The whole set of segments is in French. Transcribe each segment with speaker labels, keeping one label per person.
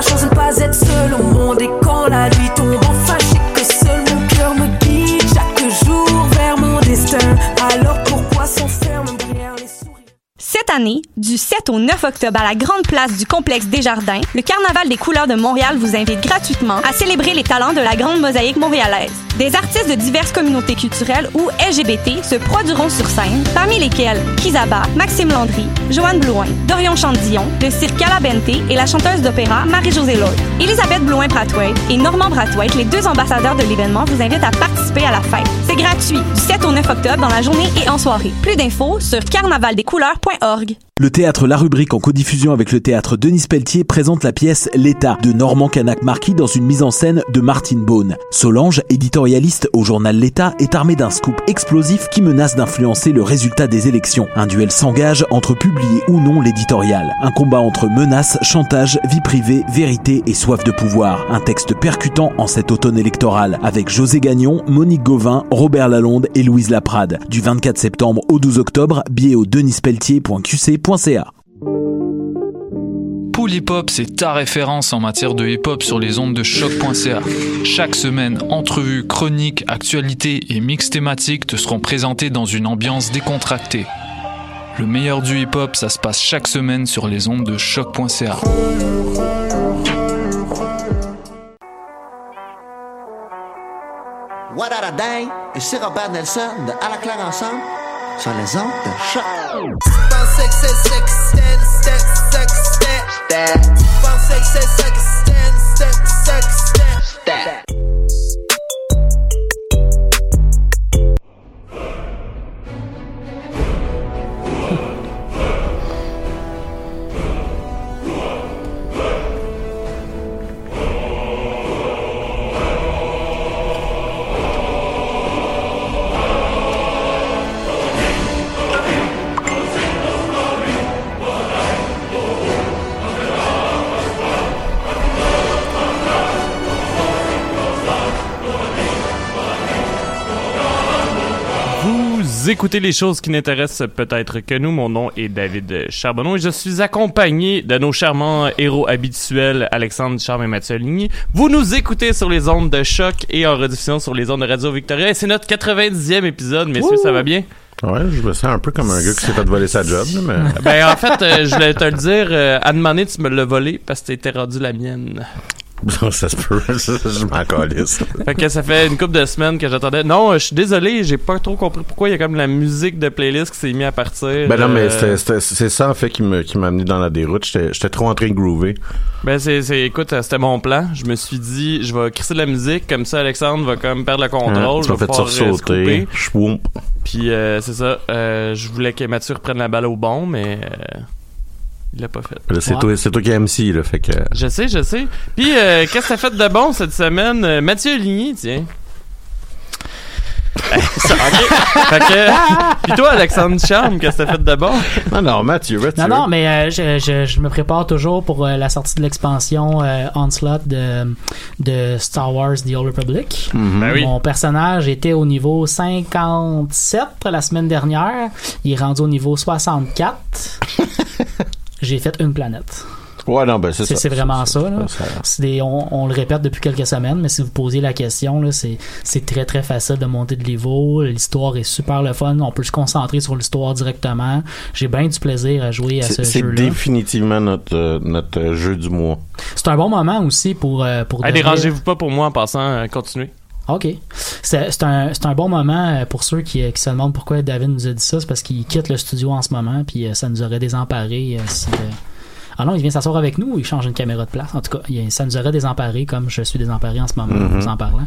Speaker 1: la chance
Speaker 2: du 7 au 9 octobre à la grande place du complexe Desjardins, le Carnaval des couleurs de Montréal vous invite gratuitement à célébrer les talents de la grande mosaïque montréalaise. Des artistes de diverses communautés culturelles ou LGBT se produiront sur scène, parmi lesquels Kizaba, Maxime Landry, Joanne Blouin, Dorion Chandillon, le cirque Calabente et la chanteuse d'opéra Marie-Josée Lloyd. Elisabeth Blouin-Brathwaite et Normand Brathwaite, les deux ambassadeurs de l'événement, vous invitent à participer à la fête. C'est gratuit, du 7 au 9 octobre dans la journée et en soirée. Plus d'infos sur carnavaldescouleurs.org.
Speaker 3: Le théâtre La Rubrique, en codiffusion avec le théâtre Denis Pelletier, présente la pièce L'État de Normand Canac-Marquis dans une mise en scène de Martine Beaune. Solange, éditorialiste au journal L'État, est armée d'un scoop explosif qui menace d'influencer le résultat des élections. Un duel s'engage entre publier ou non l'éditorial. Un combat entre menaces, chantage, vie privée, vérité et soif de pouvoir. Un texte percutant en cet automne électoral avec José Gagnon, Monique Gauvin, Robert Lalonde et Louise Laprade. Du 24 septembre au 12 octobre, billet au denispelletier.qc.ca.
Speaker 4: Pool Hip Hop, c'est ta référence en matière de hip hop sur les ondes de choc.ca. Chaque semaine, entrevues, chroniques, actualités et mix thématiques te seront présentés dans une ambiance décontractée. Le meilleur du hip hop, ça se passe chaque semaine sur les ondes de choc.ca.
Speaker 5: What a day? C'est Robert Nelson de À la claire ensemble sur les ondes de choc.
Speaker 6: six, six, six, ten, écoutez les choses qui n'intéressent peut-être que nous. Mon nom est David Charbonneau et je suis accompagné de nos charmants héros habituels Alexandre Charme et Mathieu Ligny. Vous nous écoutez sur les ondes de choc et en rediffusion sur les ondes de Radio Victoria. Et c'est notre 90e épisode, messieurs, ça va bien?
Speaker 7: Ouais, je me sens un peu comme un gars qui s'est fait voler sa job, mais...
Speaker 6: Ben, en fait, euh, je voulais te le dire, euh, à demander, tu me l'as volé parce que t'étais rendu la mienne.
Speaker 7: ça se peut, je m'en calisse.
Speaker 6: Fait que ça fait une couple de semaines que j'attendais. Non, je suis désolé, j'ai pas trop compris pourquoi il y a comme la musique de playlist qui s'est mis à partir.
Speaker 7: Ben non, mais
Speaker 6: euh,
Speaker 7: c'est ça, en fait, qui m'a amené dans la déroute. J'étais trop en train de groover.
Speaker 6: Ben c'est, écoute, euh, c'était mon plan. Je me suis dit, je vais crisser de la musique, comme ça Alexandre va comme perdre le contrôle. Je vais pouvoir, euh,
Speaker 7: sursauter.
Speaker 6: Puis euh, c'est ça, euh, je voulais que Mathieu reprenne la balle au bon, mais il l'a pas fait.
Speaker 7: Là, c'est toi, c'est toi qui es MC, là, fait que...
Speaker 6: Je sais, je sais. Puis euh, qu'est-ce que t'as fait de bon cette semaine? Euh, Mathieu Ligny, tiens. Ça, ok. Fait que, puis toi, Alexandre Charme, qu'est-ce que t'as fait de bon?
Speaker 7: Non, non, Mathieu, Mathieu.
Speaker 8: Non, non, mais euh, je, je, je me prépare toujours pour euh, la sortie de l'expansion euh, Onslaught de, de Star Wars The Old Republic.
Speaker 7: Mhm.
Speaker 6: Ben oui.
Speaker 8: Mon personnage était au niveau 57 la semaine dernière. Il est rendu au niveau 64. J'ai fait une planète.
Speaker 7: Ouais, non, ben c'est
Speaker 8: C'est
Speaker 7: ça.
Speaker 8: c'est vraiment ça. là.
Speaker 7: ça.
Speaker 8: Des- on, on le répète depuis quelques semaines, mais si vous posez la question, là, c'est c'est très très facile de monter de niveau. L'histoire est super le fun. On peut se concentrer sur l'histoire directement. J'ai bien du plaisir à jouer à ce
Speaker 7: C'est c'est définitivement notre, euh, notre jeu du mois.
Speaker 8: C'est un bon moment aussi pour euh, pour. Devenir-
Speaker 6: dérangez-vous pas pour moi en passant, euh, continuez.
Speaker 8: Ok. C'est un, un bon moment euh, pour ceux qui, qui se demandent pourquoi David nous a dit ça. C'est parce qu'il quitte le studio en ce moment, puis euh, ça nous aurait désemparé euh, si. Ah non, il vient s'asseoir avec nous ou il change une caméra de place. En tout cas, il- ça nous aurait désemparé comme je suis désemparé en ce moment, en
Speaker 7: Mhm.
Speaker 8: vous en parlant.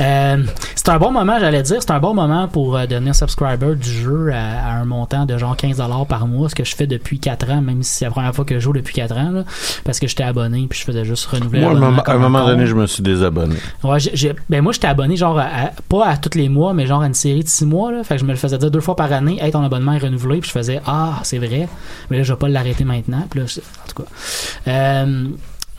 Speaker 8: Euh, c'est un bon moment, j'allais dire. C'est un bon moment pour euh, devenir subscriber du jeu à, à un montant de genre 15$ par mois, ce que je fais depuis 4 ans, même si c'est la première fois que je joue depuis 4 ans, là, parce que j'étais abonné puis je faisais juste renouveler
Speaker 7: Moi, à un moment, à un
Speaker 8: comme
Speaker 7: moment
Speaker 8: con.
Speaker 7: donné, je me suis désabonné.
Speaker 8: Ouais, j'ai- j'ai- ben moi j'étais abonné genre à, à- pas à tous les mois, mais genre à une série de six mois là. Fait que je me le faisais dire deux fois par année, hey ton abonnement est renouvelé, puis je faisais ah c'est vrai, mais là je vais pas l'arrêter maintenant, puis là cas. Euh,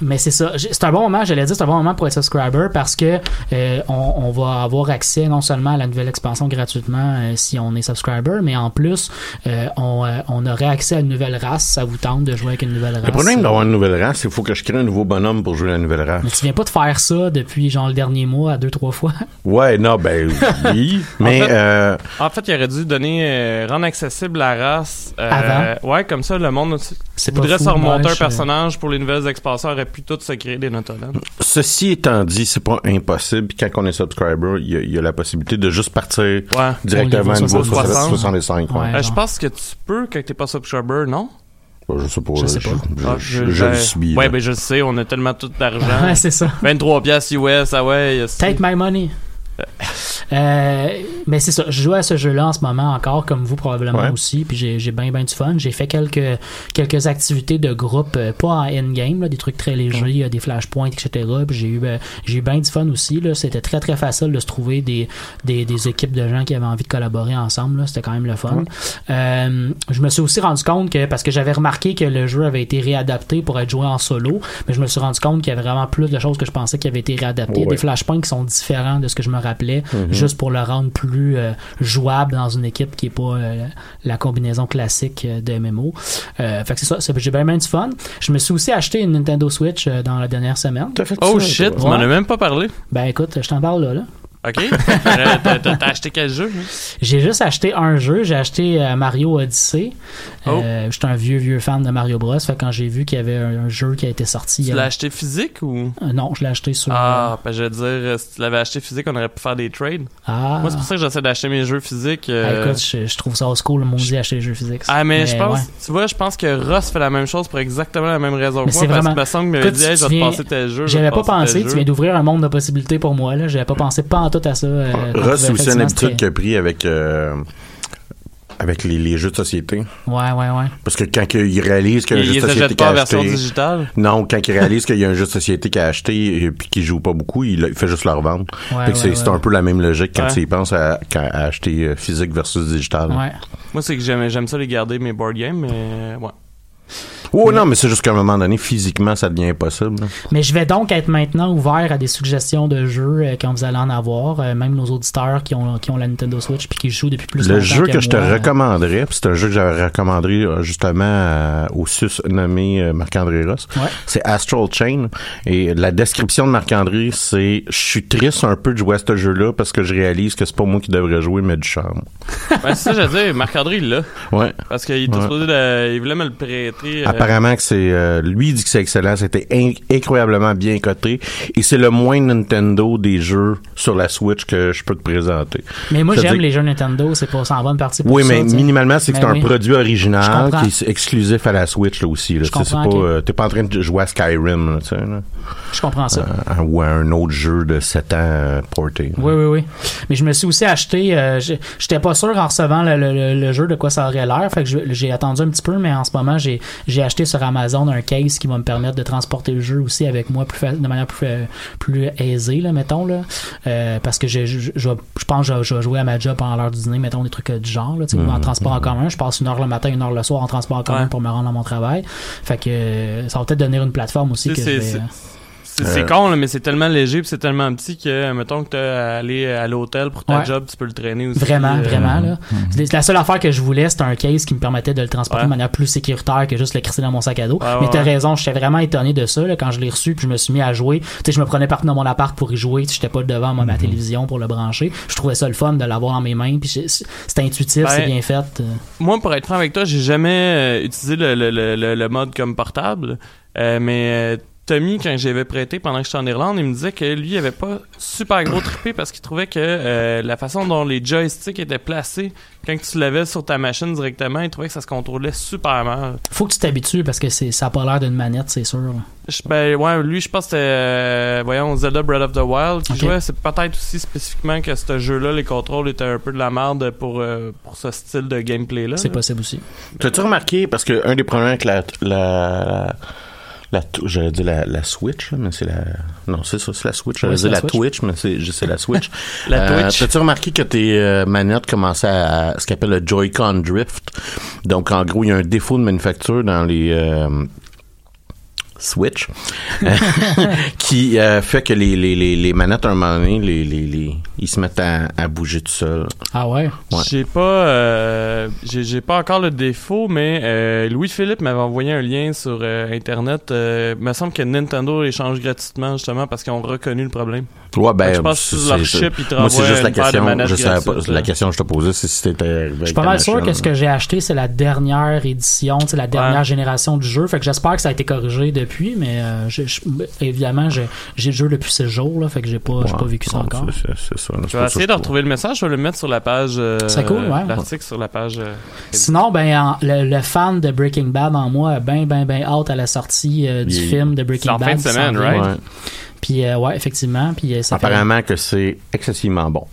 Speaker 8: Mais c'est ça. C'est un bon moment, j'allais dire, c'est un bon moment pour être subscriber parce que euh, on, on va avoir accès non seulement à la nouvelle expansion gratuitement euh, si on est subscriber, mais en plus, euh, on, euh, on aurait accès à une nouvelle race. Ça vous tente de jouer avec une nouvelle race?
Speaker 7: Le problème d'avoir une nouvelle race, c'est qu'il faut que je crée un nouveau bonhomme pour jouer la nouvelle race.
Speaker 8: Mais tu viens pas de faire ça depuis genre le dernier mois à deux, trois fois?
Speaker 7: Ouais, non, ben oui. mais
Speaker 6: En fait-
Speaker 7: euh,
Speaker 6: En fait, il aurait dû donner, euh, rendre accessible la race. euh,
Speaker 8: Avant.
Speaker 6: Ouais, comme ça, le monde
Speaker 8: C'est pas
Speaker 6: voudrait se remonter un personnage pour les nouvelles expansions, pu tout se créer des notolan.
Speaker 7: ceci étant dit, c'est pas impossible. Puis quand on est subscriber, il y, a- il y a la possibilité de juste partir
Speaker 6: Ouais.
Speaker 7: directement
Speaker 8: Au
Speaker 7: à
Speaker 8: niveau
Speaker 7: niveau
Speaker 6: 60.
Speaker 7: 65. ouais.
Speaker 8: Ouais.
Speaker 6: Euh, je pense que tu peux quand t'es pas subscriber, non?
Speaker 7: Bah, Je sais pas.
Speaker 8: Je sais
Speaker 7: je,
Speaker 8: pas.
Speaker 7: je-
Speaker 6: Ah,
Speaker 7: je- je le
Speaker 6: ben,
Speaker 7: subis.
Speaker 6: Ouais, ben je le sais, on a tellement tout d'argent.
Speaker 8: Ouais, c'est ça.
Speaker 6: 23 piastres US, ah ouais.
Speaker 8: Take my money. Euh, mais c'est ça, je joue à ce jeu-là en ce moment encore, comme vous probablement
Speaker 7: Ouais.
Speaker 8: aussi, puis j'ai bien bien du fun. J'ai fait quelques quelques activités de groupe, euh, pas en endgame, là, des trucs très légers, euh, des flashpoints, etc. Puis j'ai eu j'ai eu bien du fun aussi. C'était très très facile de se trouver des, des, des équipes de gens qui avaient envie de collaborer ensemble. C'était quand même le fun. Euh, je me suis aussi rendu compte que parce que j'avais remarqué que le jeu avait été réadapté pour être joué en solo, mais je me suis rendu compte qu'il y avait vraiment plus de choses que je pensais qui avaient été réadaptées.
Speaker 7: Ouais.
Speaker 8: Des flashpoints qui sont différents de ce que je me rappelais, juste pour le rendre plus euh, jouable dans une équipe qui est pas euh, la combinaison classique euh, de MMO. Euh, fait que c'est ça, j'ai bien du fun. Je me suis aussi acheté une Nintendo Switch euh, dans la dernière semaine.
Speaker 7: Fait
Speaker 6: Oh
Speaker 7: ça,
Speaker 6: shit, tu m'en as même pas parlé.
Speaker 8: Ben écoute, je t'en parle là. là.
Speaker 6: Ok. Euh, T'as acheté quel jeu?
Speaker 8: J'ai juste acheté un jeu, j'ai acheté euh, Mario Odyssey. Euh, J'étais un vieux vieux fan de Mario Bros. Fait quand j'ai vu qu'il y avait un, un jeu qui a été sorti,
Speaker 6: Tu
Speaker 8: euh,
Speaker 6: l'as acheté physique ou?
Speaker 8: euh, non, je l'ai acheté sur.
Speaker 6: Ah, ben je veux dire, si tu l'avais acheté physique, on aurait pu faire des trades.
Speaker 8: Ah.
Speaker 6: Moi, c'est pour ça que j'essaie d'acheter mes jeux physiques.
Speaker 8: Ah, écoute, je, je trouve ça old school, le maudit acheter des jeux physiques.
Speaker 6: Ah, mais, je pense,
Speaker 8: ouais.
Speaker 6: tu vois, je pense que Ross fait la même chose pour exactement la même raison que
Speaker 8: c'est
Speaker 6: moi. Parce
Speaker 8: vraiment-
Speaker 6: que me semble dit, hey, je vais te passer tel jeu. je vais
Speaker 8: J'avais pas pensé, tu viens d'ouvrir un monde de possibilités pour moi, là. J'avais pas pensé pas tout à ça. euh, pouvait
Speaker 7: c'est aussi une
Speaker 8: effectivement
Speaker 7: habitude qu'il a pris avec, euh, avec les, les jeux de société.
Speaker 8: Ouais, ouais, ouais.
Speaker 7: Parce que quand il réalise qu'il y a un
Speaker 6: Il
Speaker 7: jeu de société qu'il
Speaker 6: pas
Speaker 7: a
Speaker 6: version
Speaker 7: acheté...
Speaker 6: digitale?
Speaker 7: Non, quand il réalise qu'il y a un jeu de société qu'il a acheté et puis qu'il joue pas beaucoup, il, il fait juste le revendre.
Speaker 8: Ouais,
Speaker 7: c'est
Speaker 8: ouais,
Speaker 7: c'est
Speaker 8: ouais.
Speaker 7: un peu la même logique quand
Speaker 6: Ouais.
Speaker 7: tu y penses à, acheter euh, physique versus digital.
Speaker 8: Ouais.
Speaker 6: Moi, c'est que j'aime, j'aime ça les garder, mes board games, mais ouais.
Speaker 7: Oh non, mais c'est juste qu'à un moment donné, physiquement, ça devient impossible. là.
Speaker 8: Mais je vais donc être maintenant ouvert à des suggestions de jeux euh, quand vous allez en avoir, euh, même nos auditeurs qui ont, qui ont la Nintendo Switch puis qui jouent depuis plus
Speaker 7: Le
Speaker 8: longtemps
Speaker 7: jeu que je te
Speaker 8: moi.
Speaker 7: recommanderais, puis c'est un jeu que j'avais recommandé euh, justement euh, au sus nommé euh, Marc-André Ross,
Speaker 8: Ouais.
Speaker 7: c'est Astral Chain. Et la description de Marc-André, c'est je suis triste un peu de jouer à ce jeu-là parce que je réalise que c'est pas moi qui devrais jouer, mais du charme.
Speaker 6: Ben, c'est ça, j'allais dire, Marc-André, l'a.
Speaker 7: Ouais.
Speaker 6: Parce qu'il était
Speaker 7: Ouais.
Speaker 6: supposé de- il voulait me le prêter. euh,
Speaker 7: Apparemment que c'est euh, lui dit que c'est excellent, c'était in- incroyablement bien coté et c'est le moins Nintendo des jeux sur la Switch que je peux te présenter.
Speaker 8: Mais moi, j'aime les jeux Nintendo, c'est pas ça en bonne partie pour
Speaker 7: Oui,
Speaker 8: ça,
Speaker 7: mais minimalement, c'est que
Speaker 8: Mais
Speaker 7: c'est un produit original qui est exclusif à la Switch là aussi. Là. C'est pas, euh, t'es pas en train de jouer à Skyrim là, tu sais, là.
Speaker 8: Je comprends ça.
Speaker 7: Euh, ou à un autre jeu de 7 ans porté.
Speaker 8: Oui, oui, oui. Mais je me suis aussi acheté. J'étais pas sûr en recevant le, le- le- le jeu de quoi ça aurait l'air. Fait que j'ai attendu un petit peu, mais en ce moment, j'ai j'ai acheté sur Amazon un case qui va me permettre de transporter le jeu aussi avec moi plus de manière plus, fa- plus aisée, là, mettons. Là. Euh, parce que je, je, je, je pense que je, vais jouer à ma job pendant l'heure du dîner, mettons des trucs euh, du genre. Là, ou en transport en commun. Je passe une heure le matin, une heure le soir en transport en commun
Speaker 6: Ouais.
Speaker 8: pour me rendre à mon travail. Fait que euh, ça va peut-être donner une plateforme aussi que je vais.
Speaker 6: C'est
Speaker 7: Euh,
Speaker 6: con, là, mais c'est tellement léger pis c'est tellement petit que, mettons que t'as à aller à l'hôtel pour ta
Speaker 8: Ouais.
Speaker 6: job, tu peux le traîner aussi.
Speaker 8: Vraiment,
Speaker 6: euh,
Speaker 8: vraiment. Là. C'est La seule affaire que je voulais, c'était un case qui me permettait de le transporter
Speaker 6: Ouais.
Speaker 8: de manière plus sécuritaire que juste le crisser dans mon sac à dos.
Speaker 6: Ouais,
Speaker 8: Mais
Speaker 6: ouais,
Speaker 8: t'as
Speaker 6: ouais.
Speaker 8: raison, j'étais vraiment étonné de ça là, quand je l'ai reçu puis je me suis mis à jouer. Tu sais, je me prenais partout dans mon appart pour y jouer. Tu sais, J'étais pas devant moi, ma télévision pour le brancher. Je trouvais ça le fun de l'avoir dans mes mains. Puis c'est- c'est intuitif,
Speaker 6: Ben,
Speaker 8: c'est bien fait. euh.
Speaker 6: Moi, pour être franc avec toi, j'ai jamais euh, utilisé le, le, le, le- le mode comme portable. Euh, mais euh, Tommy, quand j'avais prêté pendant que j'étais en Irlande, il me disait que lui, il avait pas super gros trippé parce qu'il trouvait que euh, la façon dont les joysticks étaient placés quand tu l'avais sur ta machine directement, il trouvait que ça se contrôlait super mal.
Speaker 8: Faut que tu t'habitues parce que c'est ça a pas l'air d'une manette, c'est sûr.
Speaker 6: Je- ben, ouais, lui, je pense que c'était, euh, voyons, Zelda Breath of the Wild qui jouait. C'est peut-être aussi spécifiquement que ce jeu-là, les contrôles étaient un peu de la merde pour, euh, pour ce style de gameplay-là.
Speaker 8: C'est possible aussi.
Speaker 7: T'as-tu remarqué, parce que un des problèmes avec la, la, la, j'allais dire la, la Switch, là, mais c'est la, non, c'est ça, c'est la Switch. J'allais
Speaker 8: c'est
Speaker 7: dire
Speaker 8: la
Speaker 7: la,
Speaker 8: Switch.
Speaker 7: Twitch, mais c'est, c'est la Switch.
Speaker 6: La
Speaker 7: Euh,
Speaker 6: Twitch.
Speaker 7: T'as-tu remarqué que tes euh, manettes commençaient à, à ce qu'on appelle le Joy-Con Drift? Donc, en gros, il y a un défaut de manufacture dans les, euh, Switch, qui euh, fait que les, les, les, les manettes, à un moment donné, les, les, les, ils se mettent à, à bouger tout seuls.
Speaker 8: Ah ouais?
Speaker 7: Ouais.
Speaker 6: J'ai pas, euh, j'ai pas encore le défaut, mais euh, Louis-Philippe m'avait envoyé un lien sur euh, Internet. Euh, il me semble que Nintendo les change gratuitement, justement, parce qu'ils ont reconnu le problème.
Speaker 7: Ouais, ben,
Speaker 6: je pense que sur leur chip, ils te
Speaker 7: Moi, c'est juste la question. Je pas, la question que je te posais, c'est si t'étais
Speaker 8: Je suis pas mal sûr que ce que j'ai acheté, c'est la dernière édition, la dernière
Speaker 6: Ouais.
Speaker 8: génération du jeu. Fait que j'espère que ça a été corrigé depuis, mais euh, je- je- évidemment, je- j'ai le jeu depuis ce jour, là, fait que j'ai pas,
Speaker 7: Ouais.
Speaker 8: pas vécu ça encore.
Speaker 7: c'est- ça.
Speaker 6: Je vais essayer de retrouver le message, je vais le mettre sur la page. euh,
Speaker 8: C'est cool, ouais.
Speaker 6: L'article sur la page. euh,
Speaker 8: Sinon, ben, en- le, le fan de Breaking Bad en moi a ben, ben, ben hâte à la sortie euh, du
Speaker 7: Il-
Speaker 8: film de Breaking
Speaker 6: en
Speaker 8: Bad.
Speaker 6: fin de semaine, right?
Speaker 8: Puis, euh, ouais, effectivement. Puis, euh, ça fait-
Speaker 7: Apparemment que c'est excessivement bon.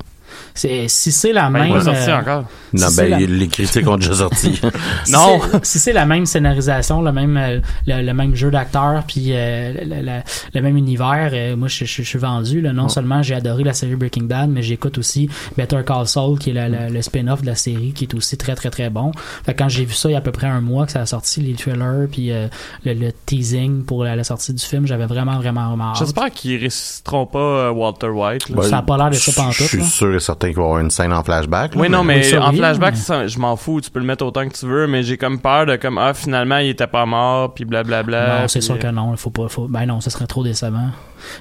Speaker 8: C'est- si c'est la
Speaker 6: Ben,
Speaker 8: même. euh,
Speaker 6: encore.
Speaker 7: Non,
Speaker 8: Si
Speaker 7: ben,
Speaker 8: c'est la-
Speaker 7: les critiques ont déjà sorti.
Speaker 8: Si
Speaker 6: Non.
Speaker 8: c'est- Si c'est la même scénarisation, le même, euh, le, le même jeu d'acteurs, puis euh, le, le- le même univers, euh, moi je, je- je suis vendu. Là. Non seulement j'ai adoré la série Breaking Bad, mais j'écoute aussi Better Call Saul, qui est la- la- le spin-off de la série, qui est aussi très très très bon. Fait que quand j'ai vu ça il y a à peu près un mois que ça a sorti, les trailers, puis euh, le, le teasing pour la, la sortie du film, j'avais vraiment vraiment vraiment hâte.
Speaker 6: J'espère qu'ils ressusciteront pas Walter White.
Speaker 7: Ben,
Speaker 8: Ça a pas l'air de ça
Speaker 7: Je
Speaker 8: pantoute,
Speaker 7: suis
Speaker 8: là.
Speaker 7: sûr et certain qu'il va y avoir une scène en flashback. là,
Speaker 6: Oui, non, mais en flashback, ça, je m'en fous. Tu peux le mettre autant que tu veux, mais j'ai comme peur de comme ah finalement il était pas mort puis blablabla.
Speaker 8: Non, c'est
Speaker 6: puis-
Speaker 8: sûr que non, il faut pas. Faut, ben non, ça serait trop décevant.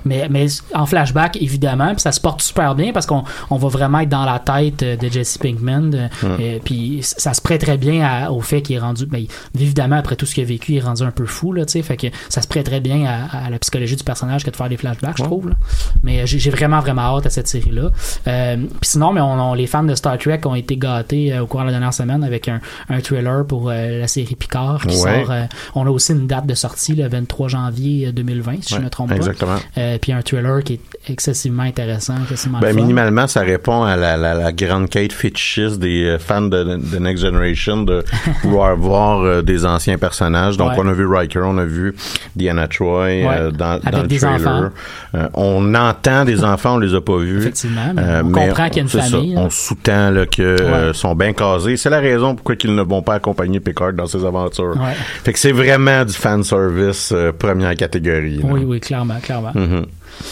Speaker 8: Mais, mais en flashback, évidemment, puis ça se porte super bien parce qu'on on va vraiment être dans la tête euh, de Jesse Pinkman. de- euh, puis ça se prête très bien à- au fait qu'il est rendu. Ben, évidemment, après tout ce qu'il a vécu, il est rendu un peu fou, là, tu sais. Fait que ça se prête très bien à, à la psychologie du personnage que de faire des flashbacks, je trouve. là. Mais euh, j'ai j'ai vraiment, vraiment hâte à cette série-là. Euh, puis sinon, mais on, on- les fans de Star Trek ont été gâtés euh, au cours de la dernière semaine avec un, un trailer pour euh, la série Picard qui
Speaker 7: Ouais.
Speaker 8: sort. euh, on a aussi une date de sortie le 23 janvier 2020, si je
Speaker 7: Ouais,
Speaker 8: ne me trompe pas.
Speaker 7: Exactement.
Speaker 8: Puis un trailer qui est excessivement intéressant, excessivement
Speaker 7: Ben, minimalement, ça répond à la, la, la grande quête fétichiste des fans de, de Next Generation de vouloir voir des anciens personnages. Donc,
Speaker 8: Ouais.
Speaker 7: on a vu Riker, on a vu Diana Troy dans, dans le trailer. on entend des enfants, on les a pas vus.
Speaker 8: Effectivement, mais on comprend qu'il y a une
Speaker 7: ça,
Speaker 8: famille. là.
Speaker 7: on sous-tend que euh, sont bien casés. C'est la raison pourquoi ils ne vont pas accompagner Picard dans ses aventures. Fait que c'est vraiment du fan service euh, première catégorie. là.
Speaker 8: Oui, oui, clairement, clairement.
Speaker 7: Mhm.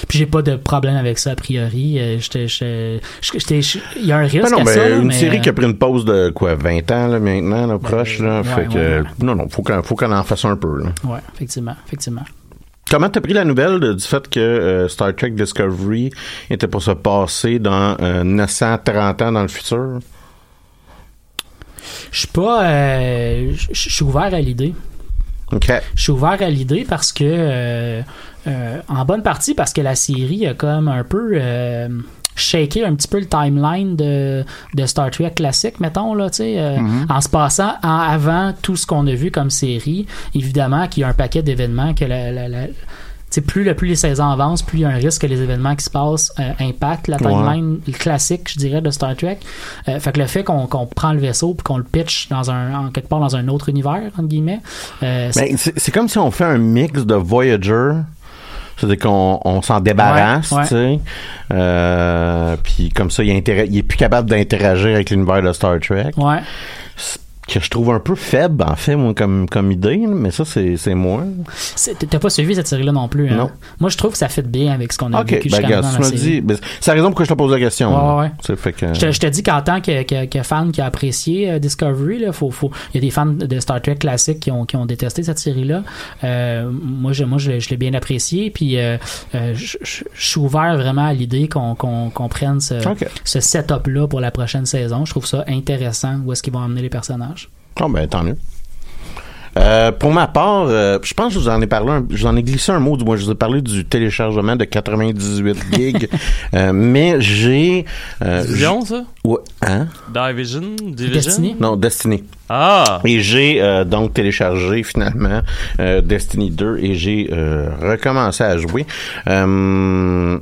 Speaker 8: Puis j'ai pas de problème avec ça a priori. Euh, Il y a un risque
Speaker 7: Ben non,
Speaker 8: à ça.
Speaker 7: une
Speaker 8: mais,
Speaker 7: série qui a pris une pause de quoi 20 ans là, maintenant là, proche là,
Speaker 8: ouais,
Speaker 7: fait que
Speaker 8: ouais, ouais.
Speaker 7: non non faut qu'on faut qu'on en fasse un peu là.
Speaker 8: Ouais, effectivement, effectivement.
Speaker 7: Comment t'as pris la nouvelle de- du fait que euh, Star Trek Discovery était pour se passer dans euh, 930 ans dans le futur?
Speaker 8: Je suis pas. euh, Je suis ouvert à l'idée.
Speaker 7: OK.
Speaker 8: Je suis ouvert à l'idée parce que, euh, en bonne partie, parce que la série a comme un peu euh, shaké un petit peu le timeline de, de Star Trek classique, mettons, là, tu sais, euh, en se passant en avant tout ce qu'on a vu comme série. Évidemment qu'il y a un paquet d'événements que la. la- la- tu sais, plus, le, plus les saisons avancent, plus il y a un risque que les événements qui se passent euh, impactent la timeline classique, je dirais, de Star Trek. Euh, fait que le fait qu'on qu'on prend le vaisseau puis qu'on le pitch dans un, en quelque part dans un autre univers, entre guillemets, euh, c'est-
Speaker 7: Ben, c'est c'est comme si on fait un mix de Voyager. C'est-à-dire qu'on on s'en débarrasse,
Speaker 8: Ouais, ouais.
Speaker 7: tu sais. Euh, puis comme ça, il est plus capable d'interagir avec l'univers de Star Trek.
Speaker 8: ouais.
Speaker 7: Que je trouve un peu faible, en fait, moi, comme, comme idée. Mais ça, c'est c'est moi.
Speaker 8: T'as pas suivi cette série-là non plus. Hein?
Speaker 7: Non.
Speaker 8: Moi, je trouve que ça fit bien avec ce qu'on a
Speaker 7: OK,
Speaker 8: vécu
Speaker 7: ben,
Speaker 8: jusqu'à maintenant
Speaker 7: dit... ben, c'est la raison pourquoi je te pose la question.
Speaker 8: Ouais, ouais.
Speaker 7: Fait que...
Speaker 8: Je te, je te dis qu'en tant que, que, que fan qui a apprécié euh, Discovery, là, faut, faut, il y a des fans de Star Trek classique qui ont, qui ont détesté cette série-là. Euh, moi, je, moi, je, je l'ai bien apprécié. Puis, euh, euh, je, suis ouvert vraiment à l'idée qu'on qu'on qu'on prenne ce,
Speaker 7: OK.
Speaker 8: ce setup-là pour la prochaine saison. Je trouve ça intéressant où est-ce qu'ils vont emmener les personnages.
Speaker 7: Ah ben tant mieux. Euh, pour ma part, euh, je pense que je vous en ai parlé, un- je vous en ai glissé un mot, du moins je vous ai parlé du téléchargement de 98 gigs, Euh, mais j'ai... Euh,
Speaker 6: Division, ça?
Speaker 7: ouais, hein?
Speaker 6: Division? Division?
Speaker 8: Destiny?
Speaker 7: Non, Destiny.
Speaker 6: Ah!
Speaker 7: Et j'ai euh, donc téléchargé finalement euh, Destiny 2 et j'ai euh, recommencé à jouer. Euh,